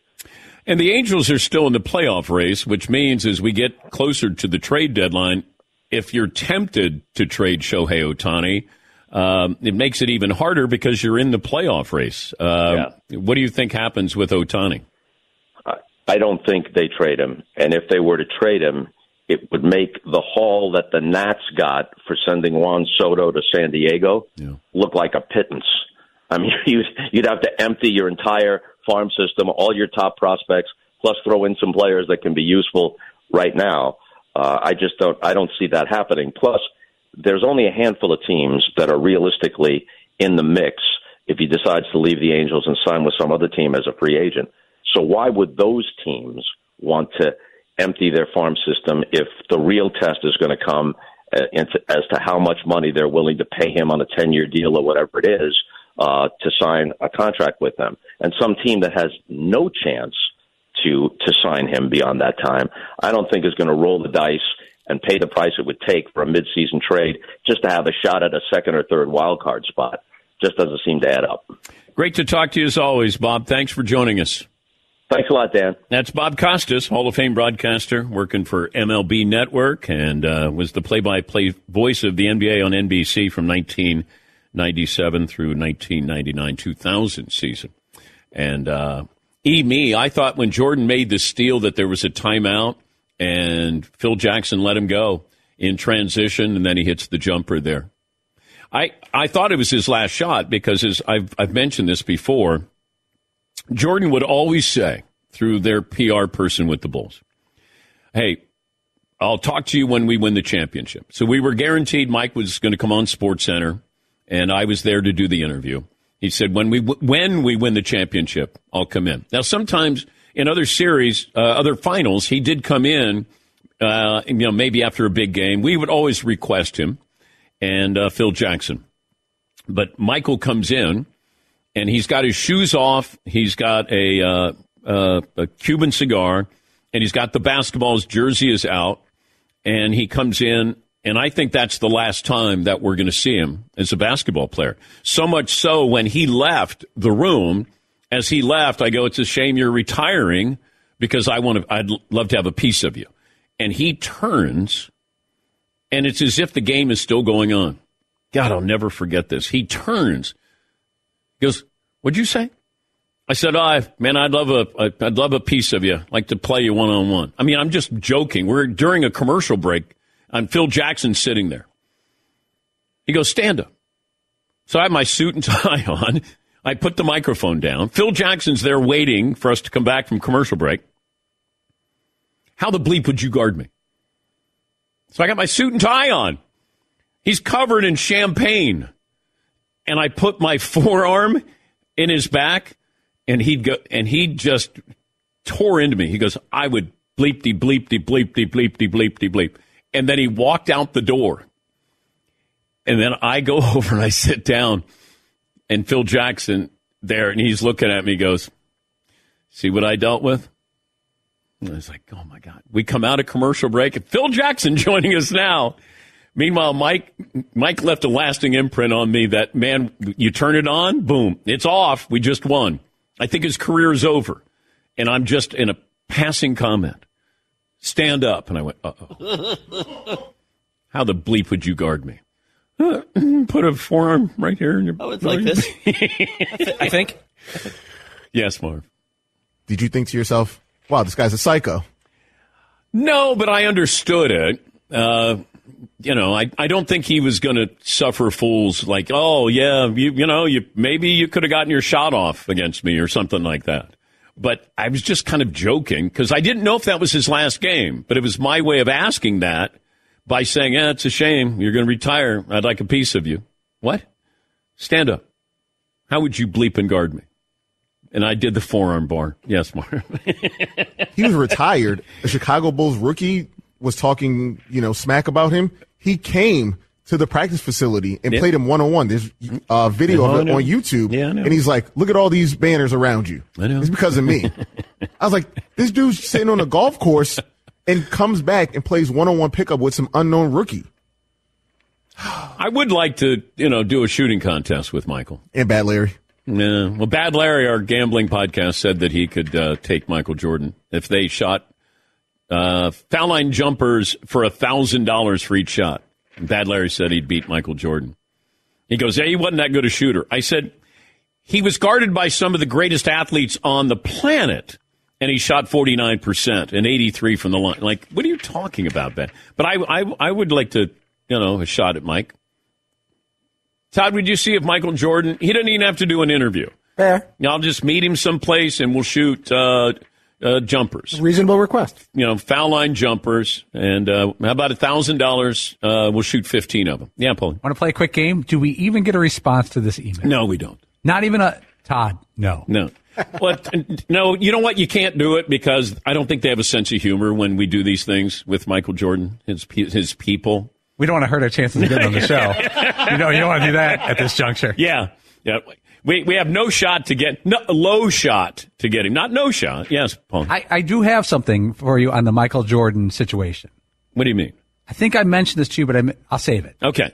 [SPEAKER 2] And the Angels are still in the playoff race, which means as we get closer to the trade deadline, if you're tempted to trade Shohei Ohtani, um, it makes it even harder because you're in the playoff race. Uh, What do you think happens with Ohtani?
[SPEAKER 11] I- I don't think they trade him. And if they were to trade him, it would make the haul that the Nats got for sending Juan Soto to San Diego look like a pittance. I mean, you'd, you'd have to empty your entire farm system, all your top prospects, plus throw in some players that can be useful right now. Uh, I just don't. I don't see that happening. Plus, there's only a handful of teams that are realistically in the mix if he decides to leave the Angels and sign with some other team as a free agent. So why would those teams want to empty their farm system if the real test is going to come uh, as to how much money they're willing to pay him on a 10 year deal or whatever it is uh, to sign a contract with them? And some team that has no chance to to sign him beyond that time, I don't think is going to roll the dice and pay the price it would take for a midseason trade just to have a shot at a second or third wild card spot. Just doesn't seem to add up.
[SPEAKER 2] Great to talk to you as always, Bob. Thanks for joining us.
[SPEAKER 11] Thanks a lot, Dan.
[SPEAKER 2] That's Bob Costas, Hall of Fame broadcaster, working for MLB Network, and uh, was the play-by-play voice of the NBA on NBC from 1997 through 1999-2000 season. And uh, e me, I thought when Jordan made the steal that there was a timeout, and Phil Jackson let him go in transition, and then he hits the jumper there. I I thought it was his last shot because as I've I've mentioned this before. Jordan would always say through their PR person with the Bulls, Hey, I'll talk to you when we win the championship. So we were guaranteed Mike was going to come on Sports Center, and I was there to do the interview. He said, when we, when we win the championship, I'll come in. Now, sometimes in other series, uh, other finals, he did come in, uh, you know, maybe after a big game. We would always request him and uh, Phil Jackson. But Michael comes in and he's got his shoes off. He's got a, uh, uh, a Cuban cigar, and he's got the basketballs. Jersey is out, and he comes in. And I think that's the last time that we're going to see him as a basketball player. So much so when he left the room, as he left, I go, "It's a shame you're retiring because I want to. I'd love to have a piece of you." And he turns, and it's as if the game is still going on. God, I'll never forget this. He turns he goes, "What'd you say?" I said, "Oh, man, I'd love a, I'd love a piece of you, like to play you one on one." I mean, I'm just joking. We're during a commercial break, and Phil Jackson sitting there. He goes, "Stand up." So I have my suit and tie on. I put the microphone down. Phil Jackson's there waiting for us to come back from commercial break. How the bleep would you guard me? So I got my suit and tie on. He's covered in champagne and I put my forearm in his back, and he'd go, and he just tore into me. He goes, I would bleep de bleep de bleep de bleep de bleep de bleep. And then he walked out the door. And then I go over and I sit down, and Phil Jackson there, and he's looking at me, goes, See what I dealt with? And I was like, Oh my God. We come out of commercial break, and Phil Jackson joining us now. Meanwhile, Mike Mike left a lasting imprint on me that man, you turn it on, boom, it's off. We just won. I think his career is over. And I'm just in a passing comment. Stand up. And I went, uh oh. How the bleep would you guard me? Uh, put a forearm right here in your.
[SPEAKER 6] Oh, it's like this. I think.
[SPEAKER 2] Yes, Marv.
[SPEAKER 7] Did you think to yourself, wow, this guy's a psycho?
[SPEAKER 2] No, but I understood it. Uh, you know, I, I don't think he was going to suffer fools like, oh yeah, you you know, you maybe you could have gotten your shot off against me or something like that. But I was just kind of joking because I didn't know if that was his last game. But it was my way of asking that by saying, "Yeah, it's a shame you're going to retire. I'd like a piece of you." What? Stand up. How would you bleep and guard me? And I did the forearm bar. Yes, Mark.
[SPEAKER 7] he was retired. A Chicago Bulls rookie was talking, you know, smack about him, he came to the practice facility and played him one on one. There's a video of it on YouTube.
[SPEAKER 2] Yeah,
[SPEAKER 7] and he's like, look at all these banners around you.
[SPEAKER 2] I know.
[SPEAKER 7] It's because of me. I was like, this dude's sitting on a golf course and comes back and plays one on one pickup with some unknown rookie.
[SPEAKER 2] I would like to, you know, do a shooting contest with Michael.
[SPEAKER 7] And Bad Larry.
[SPEAKER 2] Yeah. Well, Bad Larry, our gambling podcast, said that he could uh, take Michael Jordan if they shot uh, foul line jumpers for a thousand dollars for each shot. Bad Larry said he'd beat Michael Jordan. He goes, "Yeah, he wasn't that good a shooter." I said, "He was guarded by some of the greatest athletes on the planet." And he shot 49% and 83 from the line. Like, what are you talking about, Ben? But I, I, I would like to, you know, a shot at Mike. Todd, would you see if Michael Jordan, he doesn't even have to do an interview.
[SPEAKER 5] Fair.
[SPEAKER 2] I'll just meet him someplace and we'll shoot uh, uh, jumpers.
[SPEAKER 5] Reasonable request.
[SPEAKER 2] You know, foul line jumpers. And uh, how about a $1,000? Uh, we'll shoot 15 of them. Yeah, Paul.
[SPEAKER 4] Want to play a quick game? Do we even get a response to this email?
[SPEAKER 2] No, we don't.
[SPEAKER 4] Not even a Todd. No.
[SPEAKER 2] No. well, no, you know what? You can't do it because I don't think they have a sense of humor when we do these things with Michael Jordan, his his people.
[SPEAKER 4] We don't want to hurt our chances of getting on the show. you know, you don't want to do that at this juncture.
[SPEAKER 2] Yeah, yeah. We we have no shot to get no low shot to get him. Not no shot. Yes, Paul.
[SPEAKER 4] I, I do have something for you on the Michael Jordan situation.
[SPEAKER 2] What do you mean?
[SPEAKER 4] I think I mentioned this to you, but I, I'll save it.
[SPEAKER 2] Okay.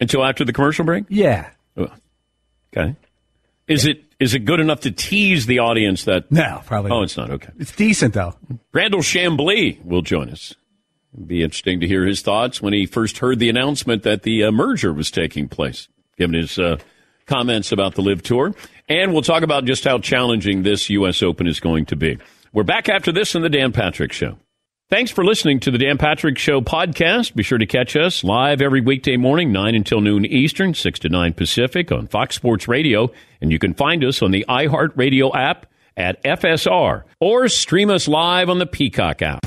[SPEAKER 2] Until after the commercial break.
[SPEAKER 4] Yeah.
[SPEAKER 2] Okay. Is it Is it good enough to tease the audience that?
[SPEAKER 4] No, probably.
[SPEAKER 2] Oh,
[SPEAKER 4] not.
[SPEAKER 2] it's not. Okay.
[SPEAKER 4] It's decent though.
[SPEAKER 2] Brandel Chamblee will join us. It'll be interesting to hear his thoughts when he first heard the announcement that the uh, merger was taking place, given his uh, comments about the LIV Tour. And we'll talk about just how challenging this U.S. Open is going to be. We're back after this in the Dan Patrick Show. Thanks for listening to the Dan Patrick Show podcast. Be sure to catch us live every weekday morning, 9 until noon Eastern, 6 to 9 Pacific on Fox Sports Radio. And you can find us on the iHeartRadio app at FSR or stream us live on the Peacock app.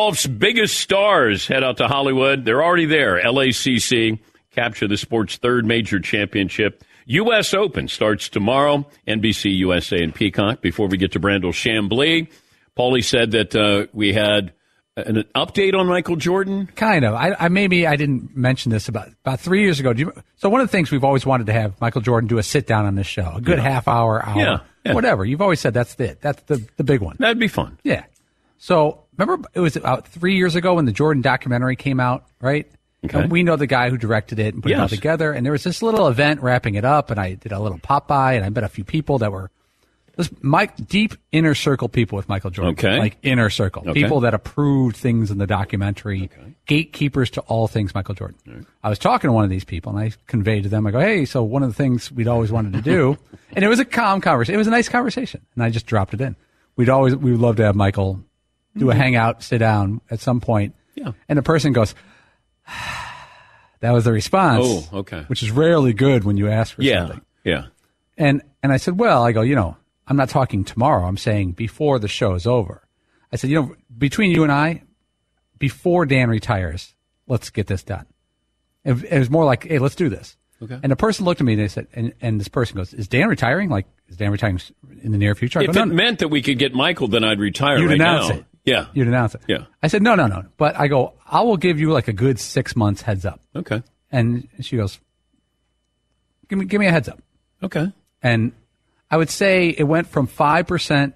[SPEAKER 2] Golf's biggest stars head out to Hollywood. They're already there. LACC capture the sport's third major championship. U.S. Open starts tomorrow. NBC, USA, and Peacock. Before we get to Brandel Chamblee, Paulie said that uh, we had an update on Michael Jordan.
[SPEAKER 4] Kind of. I, I maybe I didn't mention this about about three years ago. You, so one of the things we've always wanted to have Michael Jordan do a sit down on this show, a good
[SPEAKER 2] Yeah.
[SPEAKER 4] half hour, hour,
[SPEAKER 2] Yeah, yeah.
[SPEAKER 4] whatever. You've always said that's it. That's the the big one.
[SPEAKER 2] That'd be fun.
[SPEAKER 4] Yeah. So remember, it was about three years ago when the Jordan documentary came out, right?
[SPEAKER 2] Okay.
[SPEAKER 4] And we know the guy who directed it and put it all together. And there was this little event wrapping it up, and I did a little pop by, and I met a few people that were this Mike deep inner circle people with Michael Jordan.
[SPEAKER 2] Okay.
[SPEAKER 4] like inner circle
[SPEAKER 2] Okay.
[SPEAKER 4] people that approved things in the documentary, gatekeepers to all things Michael Jordan. I was talking to one of these people, and I conveyed to them, I go, "Hey, so one of the things we'd always wanted to do," and it was a calm conversation. It was a nice conversation, and I just dropped it in. We'd always we would love to have Michael do a
[SPEAKER 2] Mhm.
[SPEAKER 4] hangout, sit down at some point.
[SPEAKER 2] Yeah.
[SPEAKER 4] And the person goes, that was the response.
[SPEAKER 2] Oh, okay.
[SPEAKER 4] Which is rarely good when you ask for
[SPEAKER 2] Yeah.
[SPEAKER 4] something.
[SPEAKER 2] Yeah.
[SPEAKER 4] And and I said, well, I go, you know, I'm not talking tomorrow. I'm saying before the show is over. I said, you know, between you and I, before Dan retires, let's get this done. It, it was more like, hey, let's do this.
[SPEAKER 2] Okay.
[SPEAKER 4] And the person looked at me and they said, and, and this person goes, "Is Dan retiring? Like, is Dan retiring in the near future?" I
[SPEAKER 2] If
[SPEAKER 4] go,
[SPEAKER 2] it
[SPEAKER 4] no.
[SPEAKER 2] meant that we could get Michael, then I'd retire
[SPEAKER 4] You'd
[SPEAKER 2] right
[SPEAKER 4] announce
[SPEAKER 2] now.
[SPEAKER 4] it.
[SPEAKER 2] Yeah.
[SPEAKER 4] You'd announce it.
[SPEAKER 2] Yeah.
[SPEAKER 4] I said, no, no, no. But I go, I will give you like a good six months heads up.
[SPEAKER 2] Okay.
[SPEAKER 4] And she goes, give me, give me a heads up.
[SPEAKER 2] Okay.
[SPEAKER 4] And I would say it went from 5%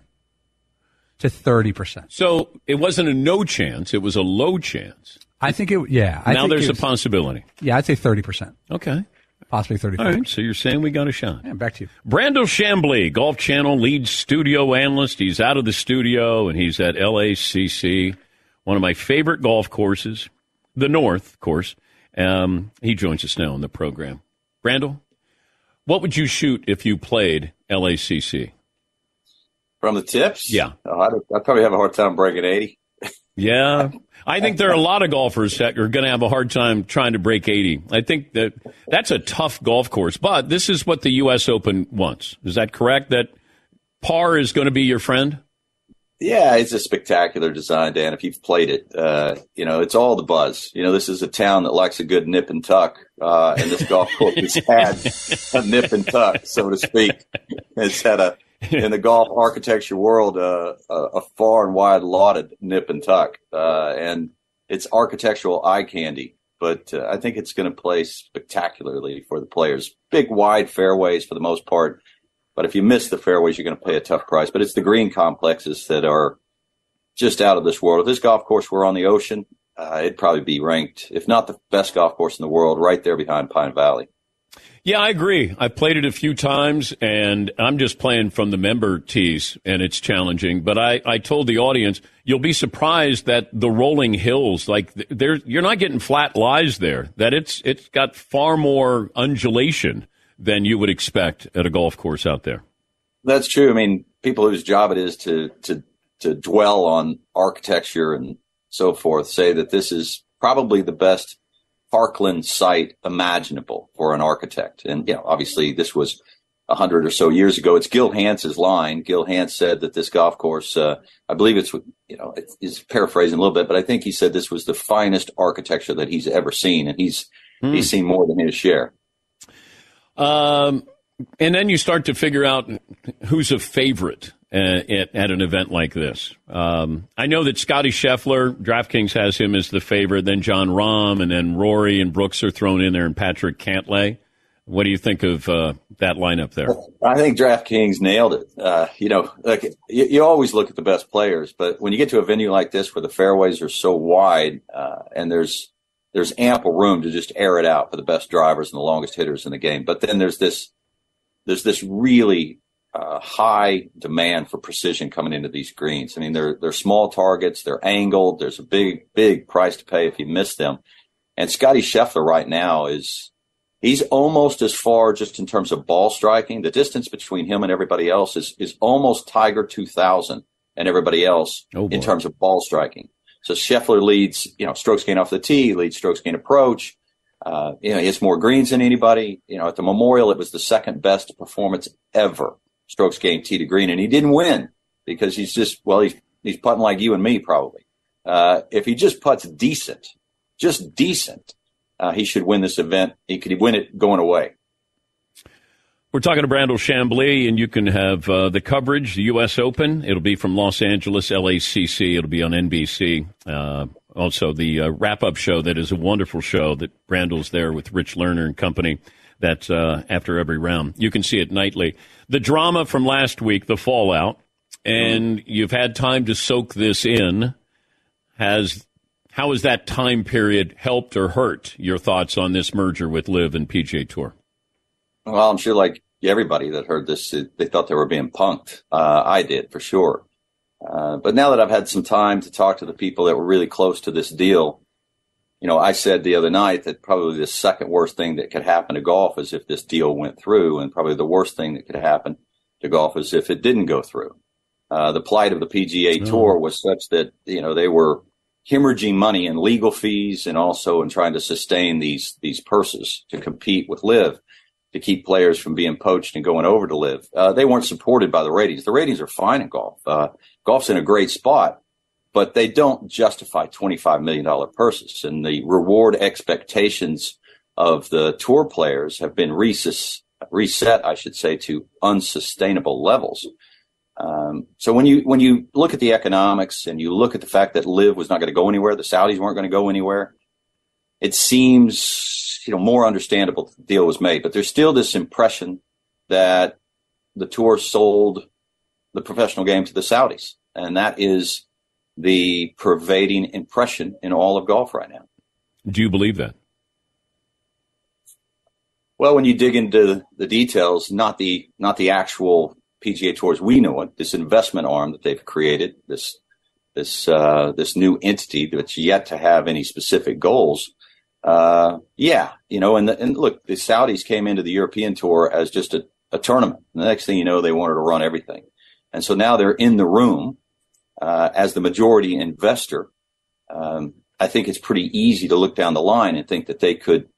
[SPEAKER 4] to 30%.
[SPEAKER 2] So it wasn't a no chance; it was a low chance.
[SPEAKER 4] I think it, yeah. I
[SPEAKER 2] now
[SPEAKER 4] think
[SPEAKER 2] there's
[SPEAKER 4] it
[SPEAKER 2] a possibility.
[SPEAKER 4] Yeah, I'd say 30%.
[SPEAKER 2] Okay.
[SPEAKER 4] Possibly 30
[SPEAKER 2] All right. So you're saying we got a shot?
[SPEAKER 4] Yeah, back to you.
[SPEAKER 2] Brandel Chamblee, Golf Channel lead studio analyst. He's out of the studio and he's at LACC, one of my favorite golf courses, the North, of course. Um, he joins us now on the program. Brandel, what would you shoot if you played LACC?
[SPEAKER 12] From the tips?
[SPEAKER 2] Yeah.
[SPEAKER 12] Oh, I'd, I'd probably have a hard time breaking 80.
[SPEAKER 2] Yeah. I think there are a lot of golfers that are going to have a hard time trying to break 80. I think that that's a tough golf course, but this is what the U.S. Open wants. Is that correct? That par is going to be your friend?
[SPEAKER 12] Yeah, it's a spectacular design, Dan. If you've played it, uh, you know it's all the buzz. You know, this is a town that likes a good nip and tuck, uh, and this golf course has had a nip and tuck, so to speak. It's had a in the golf architecture world uh, a, a far and wide lauded nip and tuck, uh, and it's architectural eye candy. But uh, I think it's going to play spectacularly for the players. Big, wide fairways for the most part. But if you miss the fairways, you're going to pay a tough price. But it's the green complexes that are just out of this world. If this golf course were on the ocean, uh, it'd probably be ranked, if not the best golf course in the world, right there behind Pine Valley.
[SPEAKER 2] Yeah, I agree. I played it a few times, and I'm just playing from the member tees, and it's challenging. But I, I told the audience, you'll be surprised that the rolling hills, like there, you're not getting flat lies there. That it's it's got far more undulation than you would expect at a golf course out there.
[SPEAKER 12] That's true. I mean, people whose job it is to to to dwell on architecture and so forth say that this is probably the best parkland site imaginable for an architect. And you know, obviously, this was a hundred or so years ago. It's Gil Hanse's line. Gil Hanse said that this golf course, uh, I believe it's you know, he's paraphrasing a little bit, but I think he said this was the finest architecture that he's ever seen, and he's he's seen more than his share.
[SPEAKER 2] Um, and then you start to figure out who's a favorite at, at an event like this. Um, I know that Scotty Scheffler, DraftKings has him as the favorite, then Jon Rahm, and then Rory and Brooks are thrown in there, and Patrick Cantlay. What do you think of uh, that lineup there?
[SPEAKER 12] I think DraftKings nailed it. Uh, you know, like you, you always look at the best players, but when you get to a venue like this where the fairways are so wide uh, and there's there's ample room to just air it out for the best drivers and the longest hitters in the game, but then there's this there's this really uh, high demand for precision coming into these greens. I mean, they're they're small targets, they're angled. There's a big big price to pay if you miss them. And Scotty Scheffler right now is he's almost as far just in terms of ball striking. The distance between him and everybody else is is almost Tiger 2000 and everybody else in terms of ball striking. So Scheffler leads, you know, strokes gain off the tee, leads strokes gain approach. Uh, you know, he hits more greens than anybody. You know, at the Memorial, it was the second best performance ever, strokes gained tee to green, and he didn't win because he's just well, he's he's putting like you and me probably. Uh, if he just puts decent, just decent, uh, he should win this event. He could win it going away.
[SPEAKER 2] We're talking to Brandel Chamblee, and you can have uh, the coverage, the U.S. Open. It'll be from Los Angeles, LACC. It'll be on NBC. Uh, also, the uh, wrap up show that is a wonderful show that Brandel's there with Rich Lerner and company. That's uh, after every round. You can see it nightly. The drama from last week, the fallout, and you've had time to soak this in. Has how has that time period helped or hurt your thoughts on this merger with LIV and PGA Tour?
[SPEAKER 12] Well, I'm sure like everybody that heard this, they thought they were being punked. Uh, I did for sure. Uh, but now that I've had some time to talk to the people that were really close to this deal, you know, I said the other night that probably the second worst thing that could happen to golf is if this deal went through, and probably the worst thing that could happen to golf is if it didn't go through. Uh, the plight of the PGA
[SPEAKER 2] Oh.
[SPEAKER 12] Tour was such that you know they were hemorrhaging money in legal fees and also in trying to sustain these these purses to compete with LIV to keep players from being poached and going over to LIV. Uh, they weren't supported by the ratings. The ratings are fine in golf. Uh, golf's in a great spot, but they don't justify $25 million purses. And the reward expectations of the tour players have been reset, I should say, to unsustainable levels. Um, so when you when you look at the economics and you look at the fact that LIV was not going to go anywhere, the Saudis weren't going to go anywhere, it seems you know more understandable the deal was made. But there's still this impression that the tour sold the professional game to the Saudis, and that is the pervading impression in all of golf right now.
[SPEAKER 2] Do you believe that?
[SPEAKER 12] Well, when you dig into the details, not the not the actual PGA Tours we know it, this investment arm that they've created, this this uh, this new entity that's yet to have any specific goals. Uh, yeah, you know, and the, and look, the Saudis came into the European Tour as just a, a tournament. And the next thing you know, they wanted to run everything, and so now they're in the room uh, as the majority investor. Um, I think it's pretty easy to look down the line and think that they could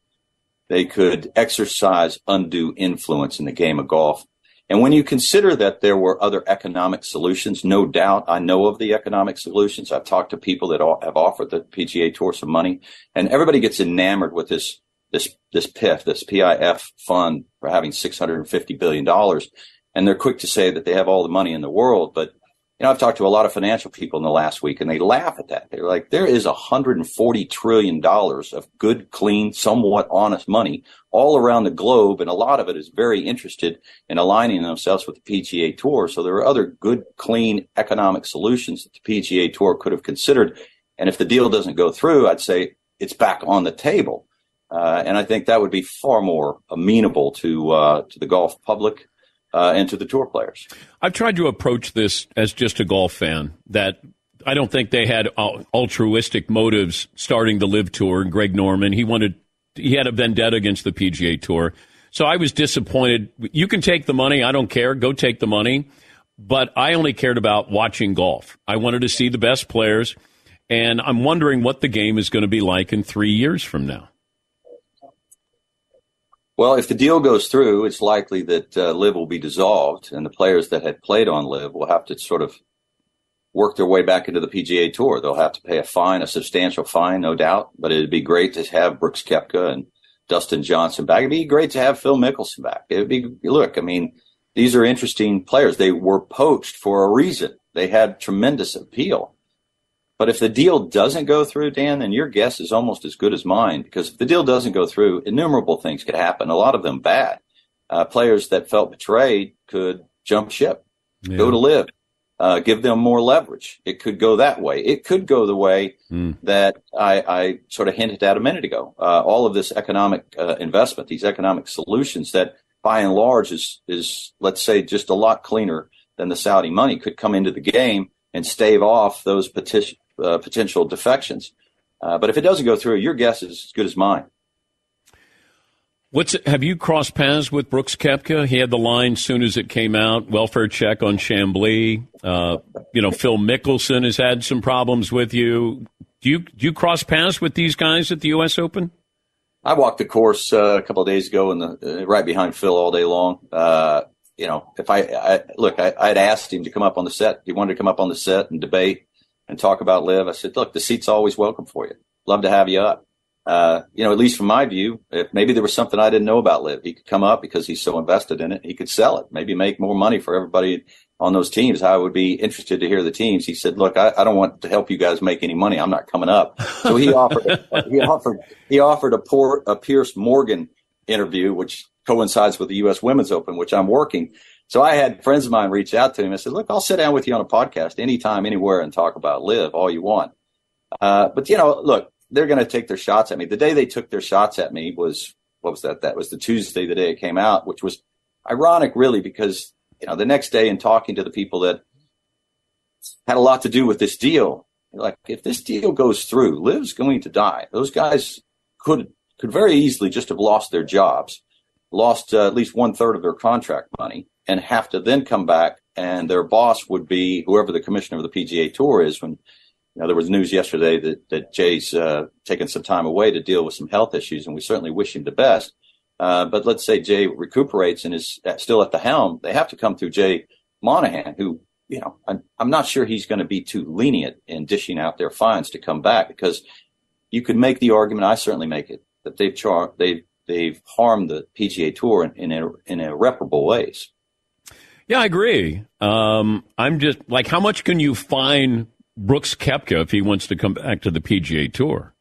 [SPEAKER 12] they could exercise undue influence in the game of golf and when you consider that there were other economic solutions, no doubt I know of the economic solutions. I've talked to people that have offered the PGA Tour some money, and everybody gets enamored with this this this PIF, this PIF fund for having six hundred and fifty billion dollars, and they're quick to say that they have all the money in the world, but you know, I've talked to a lot of financial people in the last week and they laugh at that. They're like, there is $140 trillion of good, clean, somewhat honest money all around the globe. And a lot of it is very interested in aligning themselves with the PGA Tour. So there are other good, clean economic solutions that the PGA Tour could have considered. And if the deal doesn't go through, I'd say it's back on the table. Uh, and I think that would be far more amenable to, uh, to the golf public uh, and to the tour players.
[SPEAKER 2] I've tried to approach this as just a golf fan. That I don't think they had altruistic motives starting the LIV Tour. And Greg Norman, he wanted, he had a vendetta against the PGA Tour. So I was disappointed. You can take the money. I don't care. Go take the money. But I only cared about watching golf. I wanted to see the best players. And I'm wondering what the game is going to be like in three years from now.
[SPEAKER 12] Well, if the deal goes through, it's likely that uh, LIV will be dissolved, and the players that had played on LIV will have to sort of work their way back into the PGA Tour. They'll have to pay a fine, a substantial fine, no doubt. But it'd be great to have Brooks Koepka and Dustin Johnson back. It'd be great to have Phil Mickelson back. It'd be look. I mean, these are interesting players. They were poached for a reason. They had tremendous appeal. But if the deal doesn't go through, Dan, then your guess is almost as good as mine because if the deal doesn't go through, innumerable things could happen. A lot of them bad. Uh, players that felt betrayed could jump ship, yeah. go to LIV, uh, give them more leverage. It could go that way. It could go the way mm. that I, I, sort of hinted at a minute ago. Uh, all of this economic uh, investment, these economic solutions that by and large is, is, let's say, just a lot cleaner than the Saudi money could come into the game and stave off those petition, uh, potential defections. Uh, but if it doesn't go through, your guess is as good as mine.
[SPEAKER 2] What's have you crossed paths with Brooks Koepka? He had the line soon as it came out. Welfare check on Chamblee. Uh, you know, Phil Mickelson has had some problems with you. Do you do you cross paths with these guys at the U.S. Open?
[SPEAKER 12] I walked the course uh, a couple of days ago, the uh, right behind Phil all day long. Uh, you know, if I, I look, I, I'd asked him to come up on the set. He wanted to come up on the set and debate and talk about LIV. I said, look, the seat's always welcome for you. Love to have you up. Uh, you know, at least from my view, if maybe there was something I didn't know about LIV, he could come up because he's so invested in it. He could sell it, maybe make more money for everybody on those teams. I would be interested to hear the teams. He said, look, I, I don't want to help you guys make any money. I'm not coming up. So he offered, he offered, he offered a poor, a Piers Morgan interview, which coincides with the U.S. Women's Open, which I'm working. So I had friends of mine reach out to him. I said, look, I'll sit down with you on a podcast anytime, anywhere and talk about LIV all you want. Uh, but you know, look, they're going to take their shots at me. The day they took their shots at me was, what was that? That was the Tuesday, the day it came out, which was ironic really because, you know, the next day in talking to the people that had a lot to do with this deal, like if this deal goes through, LIV's going to die. Those guys could, could very easily just have lost their jobs, lost uh, at least one third of their contract money and have to then come back and their boss would be whoever the commissioner of the PGA Tour is. When you know there was news yesterday that that Jay's uh, taken some time away to deal with some health issues, and we certainly wish him the best. Uh, but let's say Jay recuperates and is still at the helm, they have to come through Jay Monahan, who you know I'm, I'm not sure he's going to be too lenient in dishing out their fines to come back because you could make the argument. I certainly make it that they've char- they've they've harmed the PGA Tour in, in, in irreparable ways.
[SPEAKER 2] Yeah, I agree. Um, I'm just like, how much can you fine Brooks Koepka if he wants to come back to the PGA Tour?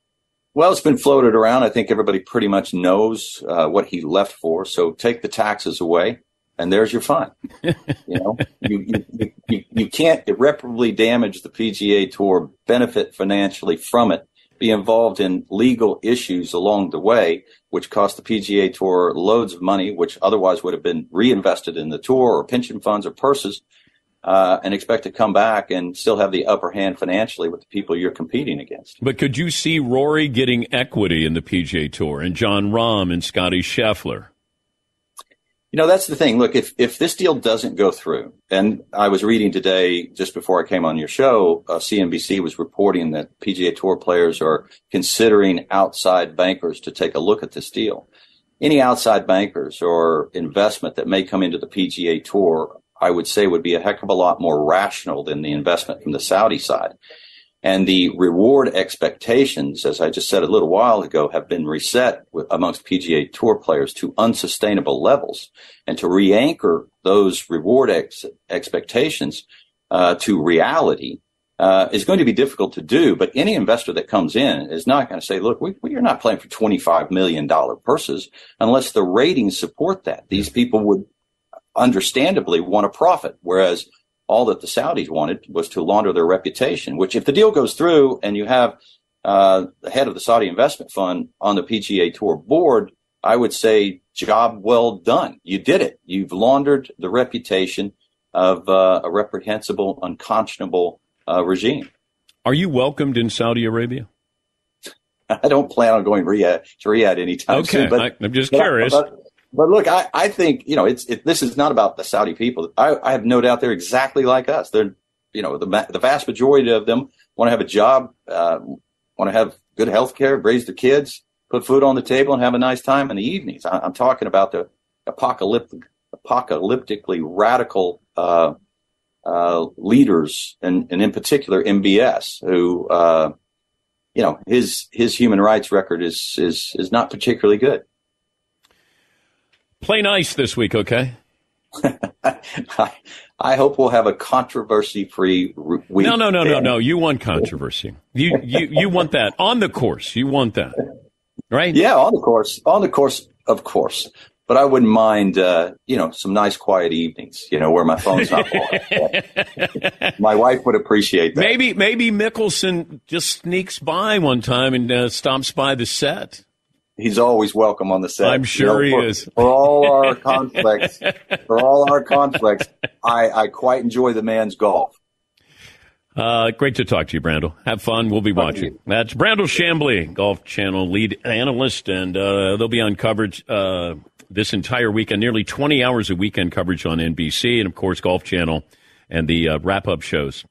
[SPEAKER 12] Well, it's been floated around. I think everybody pretty much knows uh, what he left for. So take the taxes away, and there's your fine. you know, you, you, you, you can't irreparably damage the PGA Tour, benefit financially from it, be involved in legal issues along the way, which cost the PGA Tour loads of money, which otherwise would have been reinvested in the tour or pension funds or purses, uh, and expect to come back and still have the upper hand financially with the people you're competing against.
[SPEAKER 2] But could you see Rory getting equity in the PGA Tour and Jon Rahm and Scotty Scheffler?
[SPEAKER 12] You know, that's the thing. Look, if, if this deal doesn't go through, and I was reading today, just before I came on your show, uh, CNBC was reporting that PGA Tour players are considering outside bankers to take a look at this deal. Any outside bankers or investment that may come into the PGA Tour, I would say would be a heck of a lot more rational than the investment from the Saudi side. And the reward expectations, as I just said a little while ago, have been reset with, amongst PGA Tour players to unsustainable levels. And to re-anchor those reward ex- expectations uh, to reality uh, is going to be difficult to do. But any investor that comes in is not going to say, "Look, we, we are not playing for twenty-five million dollar purses unless the ratings support that." These people would understandably want a profit, whereas all that the Saudis wanted was to launder their reputation, which if the deal goes through and you have uh, the head of the Saudi investment fund on the PGA Tour board, I would say job well done. You did it. You've laundered the reputation of uh, a reprehensible, unconscionable uh, regime.
[SPEAKER 2] Are you welcomed in Saudi Arabia?
[SPEAKER 12] I don't plan on going Riyadh, to Riyadh anytime
[SPEAKER 2] Okay,
[SPEAKER 12] soon. But
[SPEAKER 2] I- I'm just curious.
[SPEAKER 12] But, but look, I, I think you know it's it, this is not about the Saudi people. I, I have no doubt they're exactly like us. They're you know the the vast majority of them want to have a job, uh, want to have good health care, raise their kids, put food on the table, and have a nice time in the evenings. I, I'm talking about the apocalyptic, apocalyptically radical uh, uh, leaders, and, and in particular MBS, who uh, you know his his human rights record is is is not particularly good.
[SPEAKER 2] Play nice this week, okay?
[SPEAKER 12] I, I hope we'll have a controversy-free week.
[SPEAKER 2] No, no, no, no, no. You want controversy. You, you, you want that on the course. You want that, right?
[SPEAKER 12] Yeah, on the course, on the course, of course. But I wouldn't mind, uh, you know, some nice quiet evenings. You know, where my phone's not blowing. my wife would appreciate that.
[SPEAKER 2] Maybe, maybe Mickelson just sneaks by one time and uh, stops by the set.
[SPEAKER 12] He's always welcome on the set.
[SPEAKER 2] I'm sure
[SPEAKER 12] You know,
[SPEAKER 2] he
[SPEAKER 12] for-
[SPEAKER 2] is.
[SPEAKER 12] For all our conflicts, for all our conflicts, I, I quite enjoy the man's golf.
[SPEAKER 2] Uh, great to talk to you, Brandel. Have fun. We'll be watching. That's Brandel Chamblee, Golf Channel lead analyst, and uh, they'll be on coverage uh, this entire weekend, nearly 20 hours of weekend coverage on NBC, and of course, Golf Channel and the uh, wrap up shows.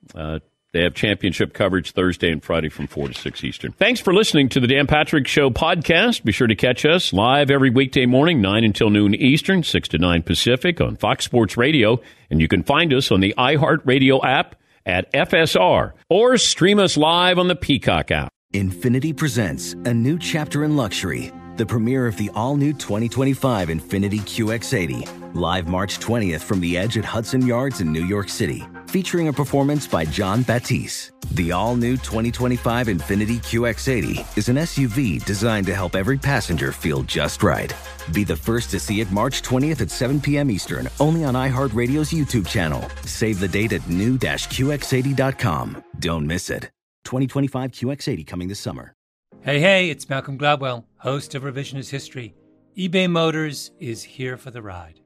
[SPEAKER 2] They have championship coverage Thursday and Friday from 4 to 6 Eastern. Thanks for listening to the Dan Patrick Show podcast. Be sure to catch us live every weekday morning, 9 until noon Eastern, 6 to 9 Pacific on Fox Sports Radio. And you can find us on the iHeartRadio app at FSR or stream us live on the Peacock app.
[SPEAKER 9] Infiniti presents a new chapter in luxury, the premiere of the all new 2025 Infiniti QX80, live March 20th from the edge at Hudson Yards in New York City, featuring a performance by Jon Batiste. The all new 2025 Infiniti QX80 is an SUV designed to help every passenger feel just right. Be the first to see it March 20th at 7 p.m. Eastern, only on iHeartRadio's YouTube channel. Save the date at new-QX80.com. Don't miss it. 2025 QX80 coming this summer.
[SPEAKER 13] Hey, hey, it's Malcolm Gladwell, host of Revisionist History. eBay Motors is here for the ride.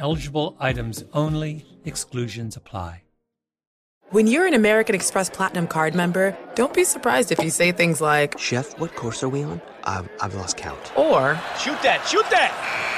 [SPEAKER 13] Eligible items only, exclusions apply.
[SPEAKER 14] When you're an American Express Platinum card member, don't be surprised if you say things like,
[SPEAKER 15] Chef, what course are we on?
[SPEAKER 16] I've, I've lost count.
[SPEAKER 14] Or,
[SPEAKER 16] Shoot that, shoot that!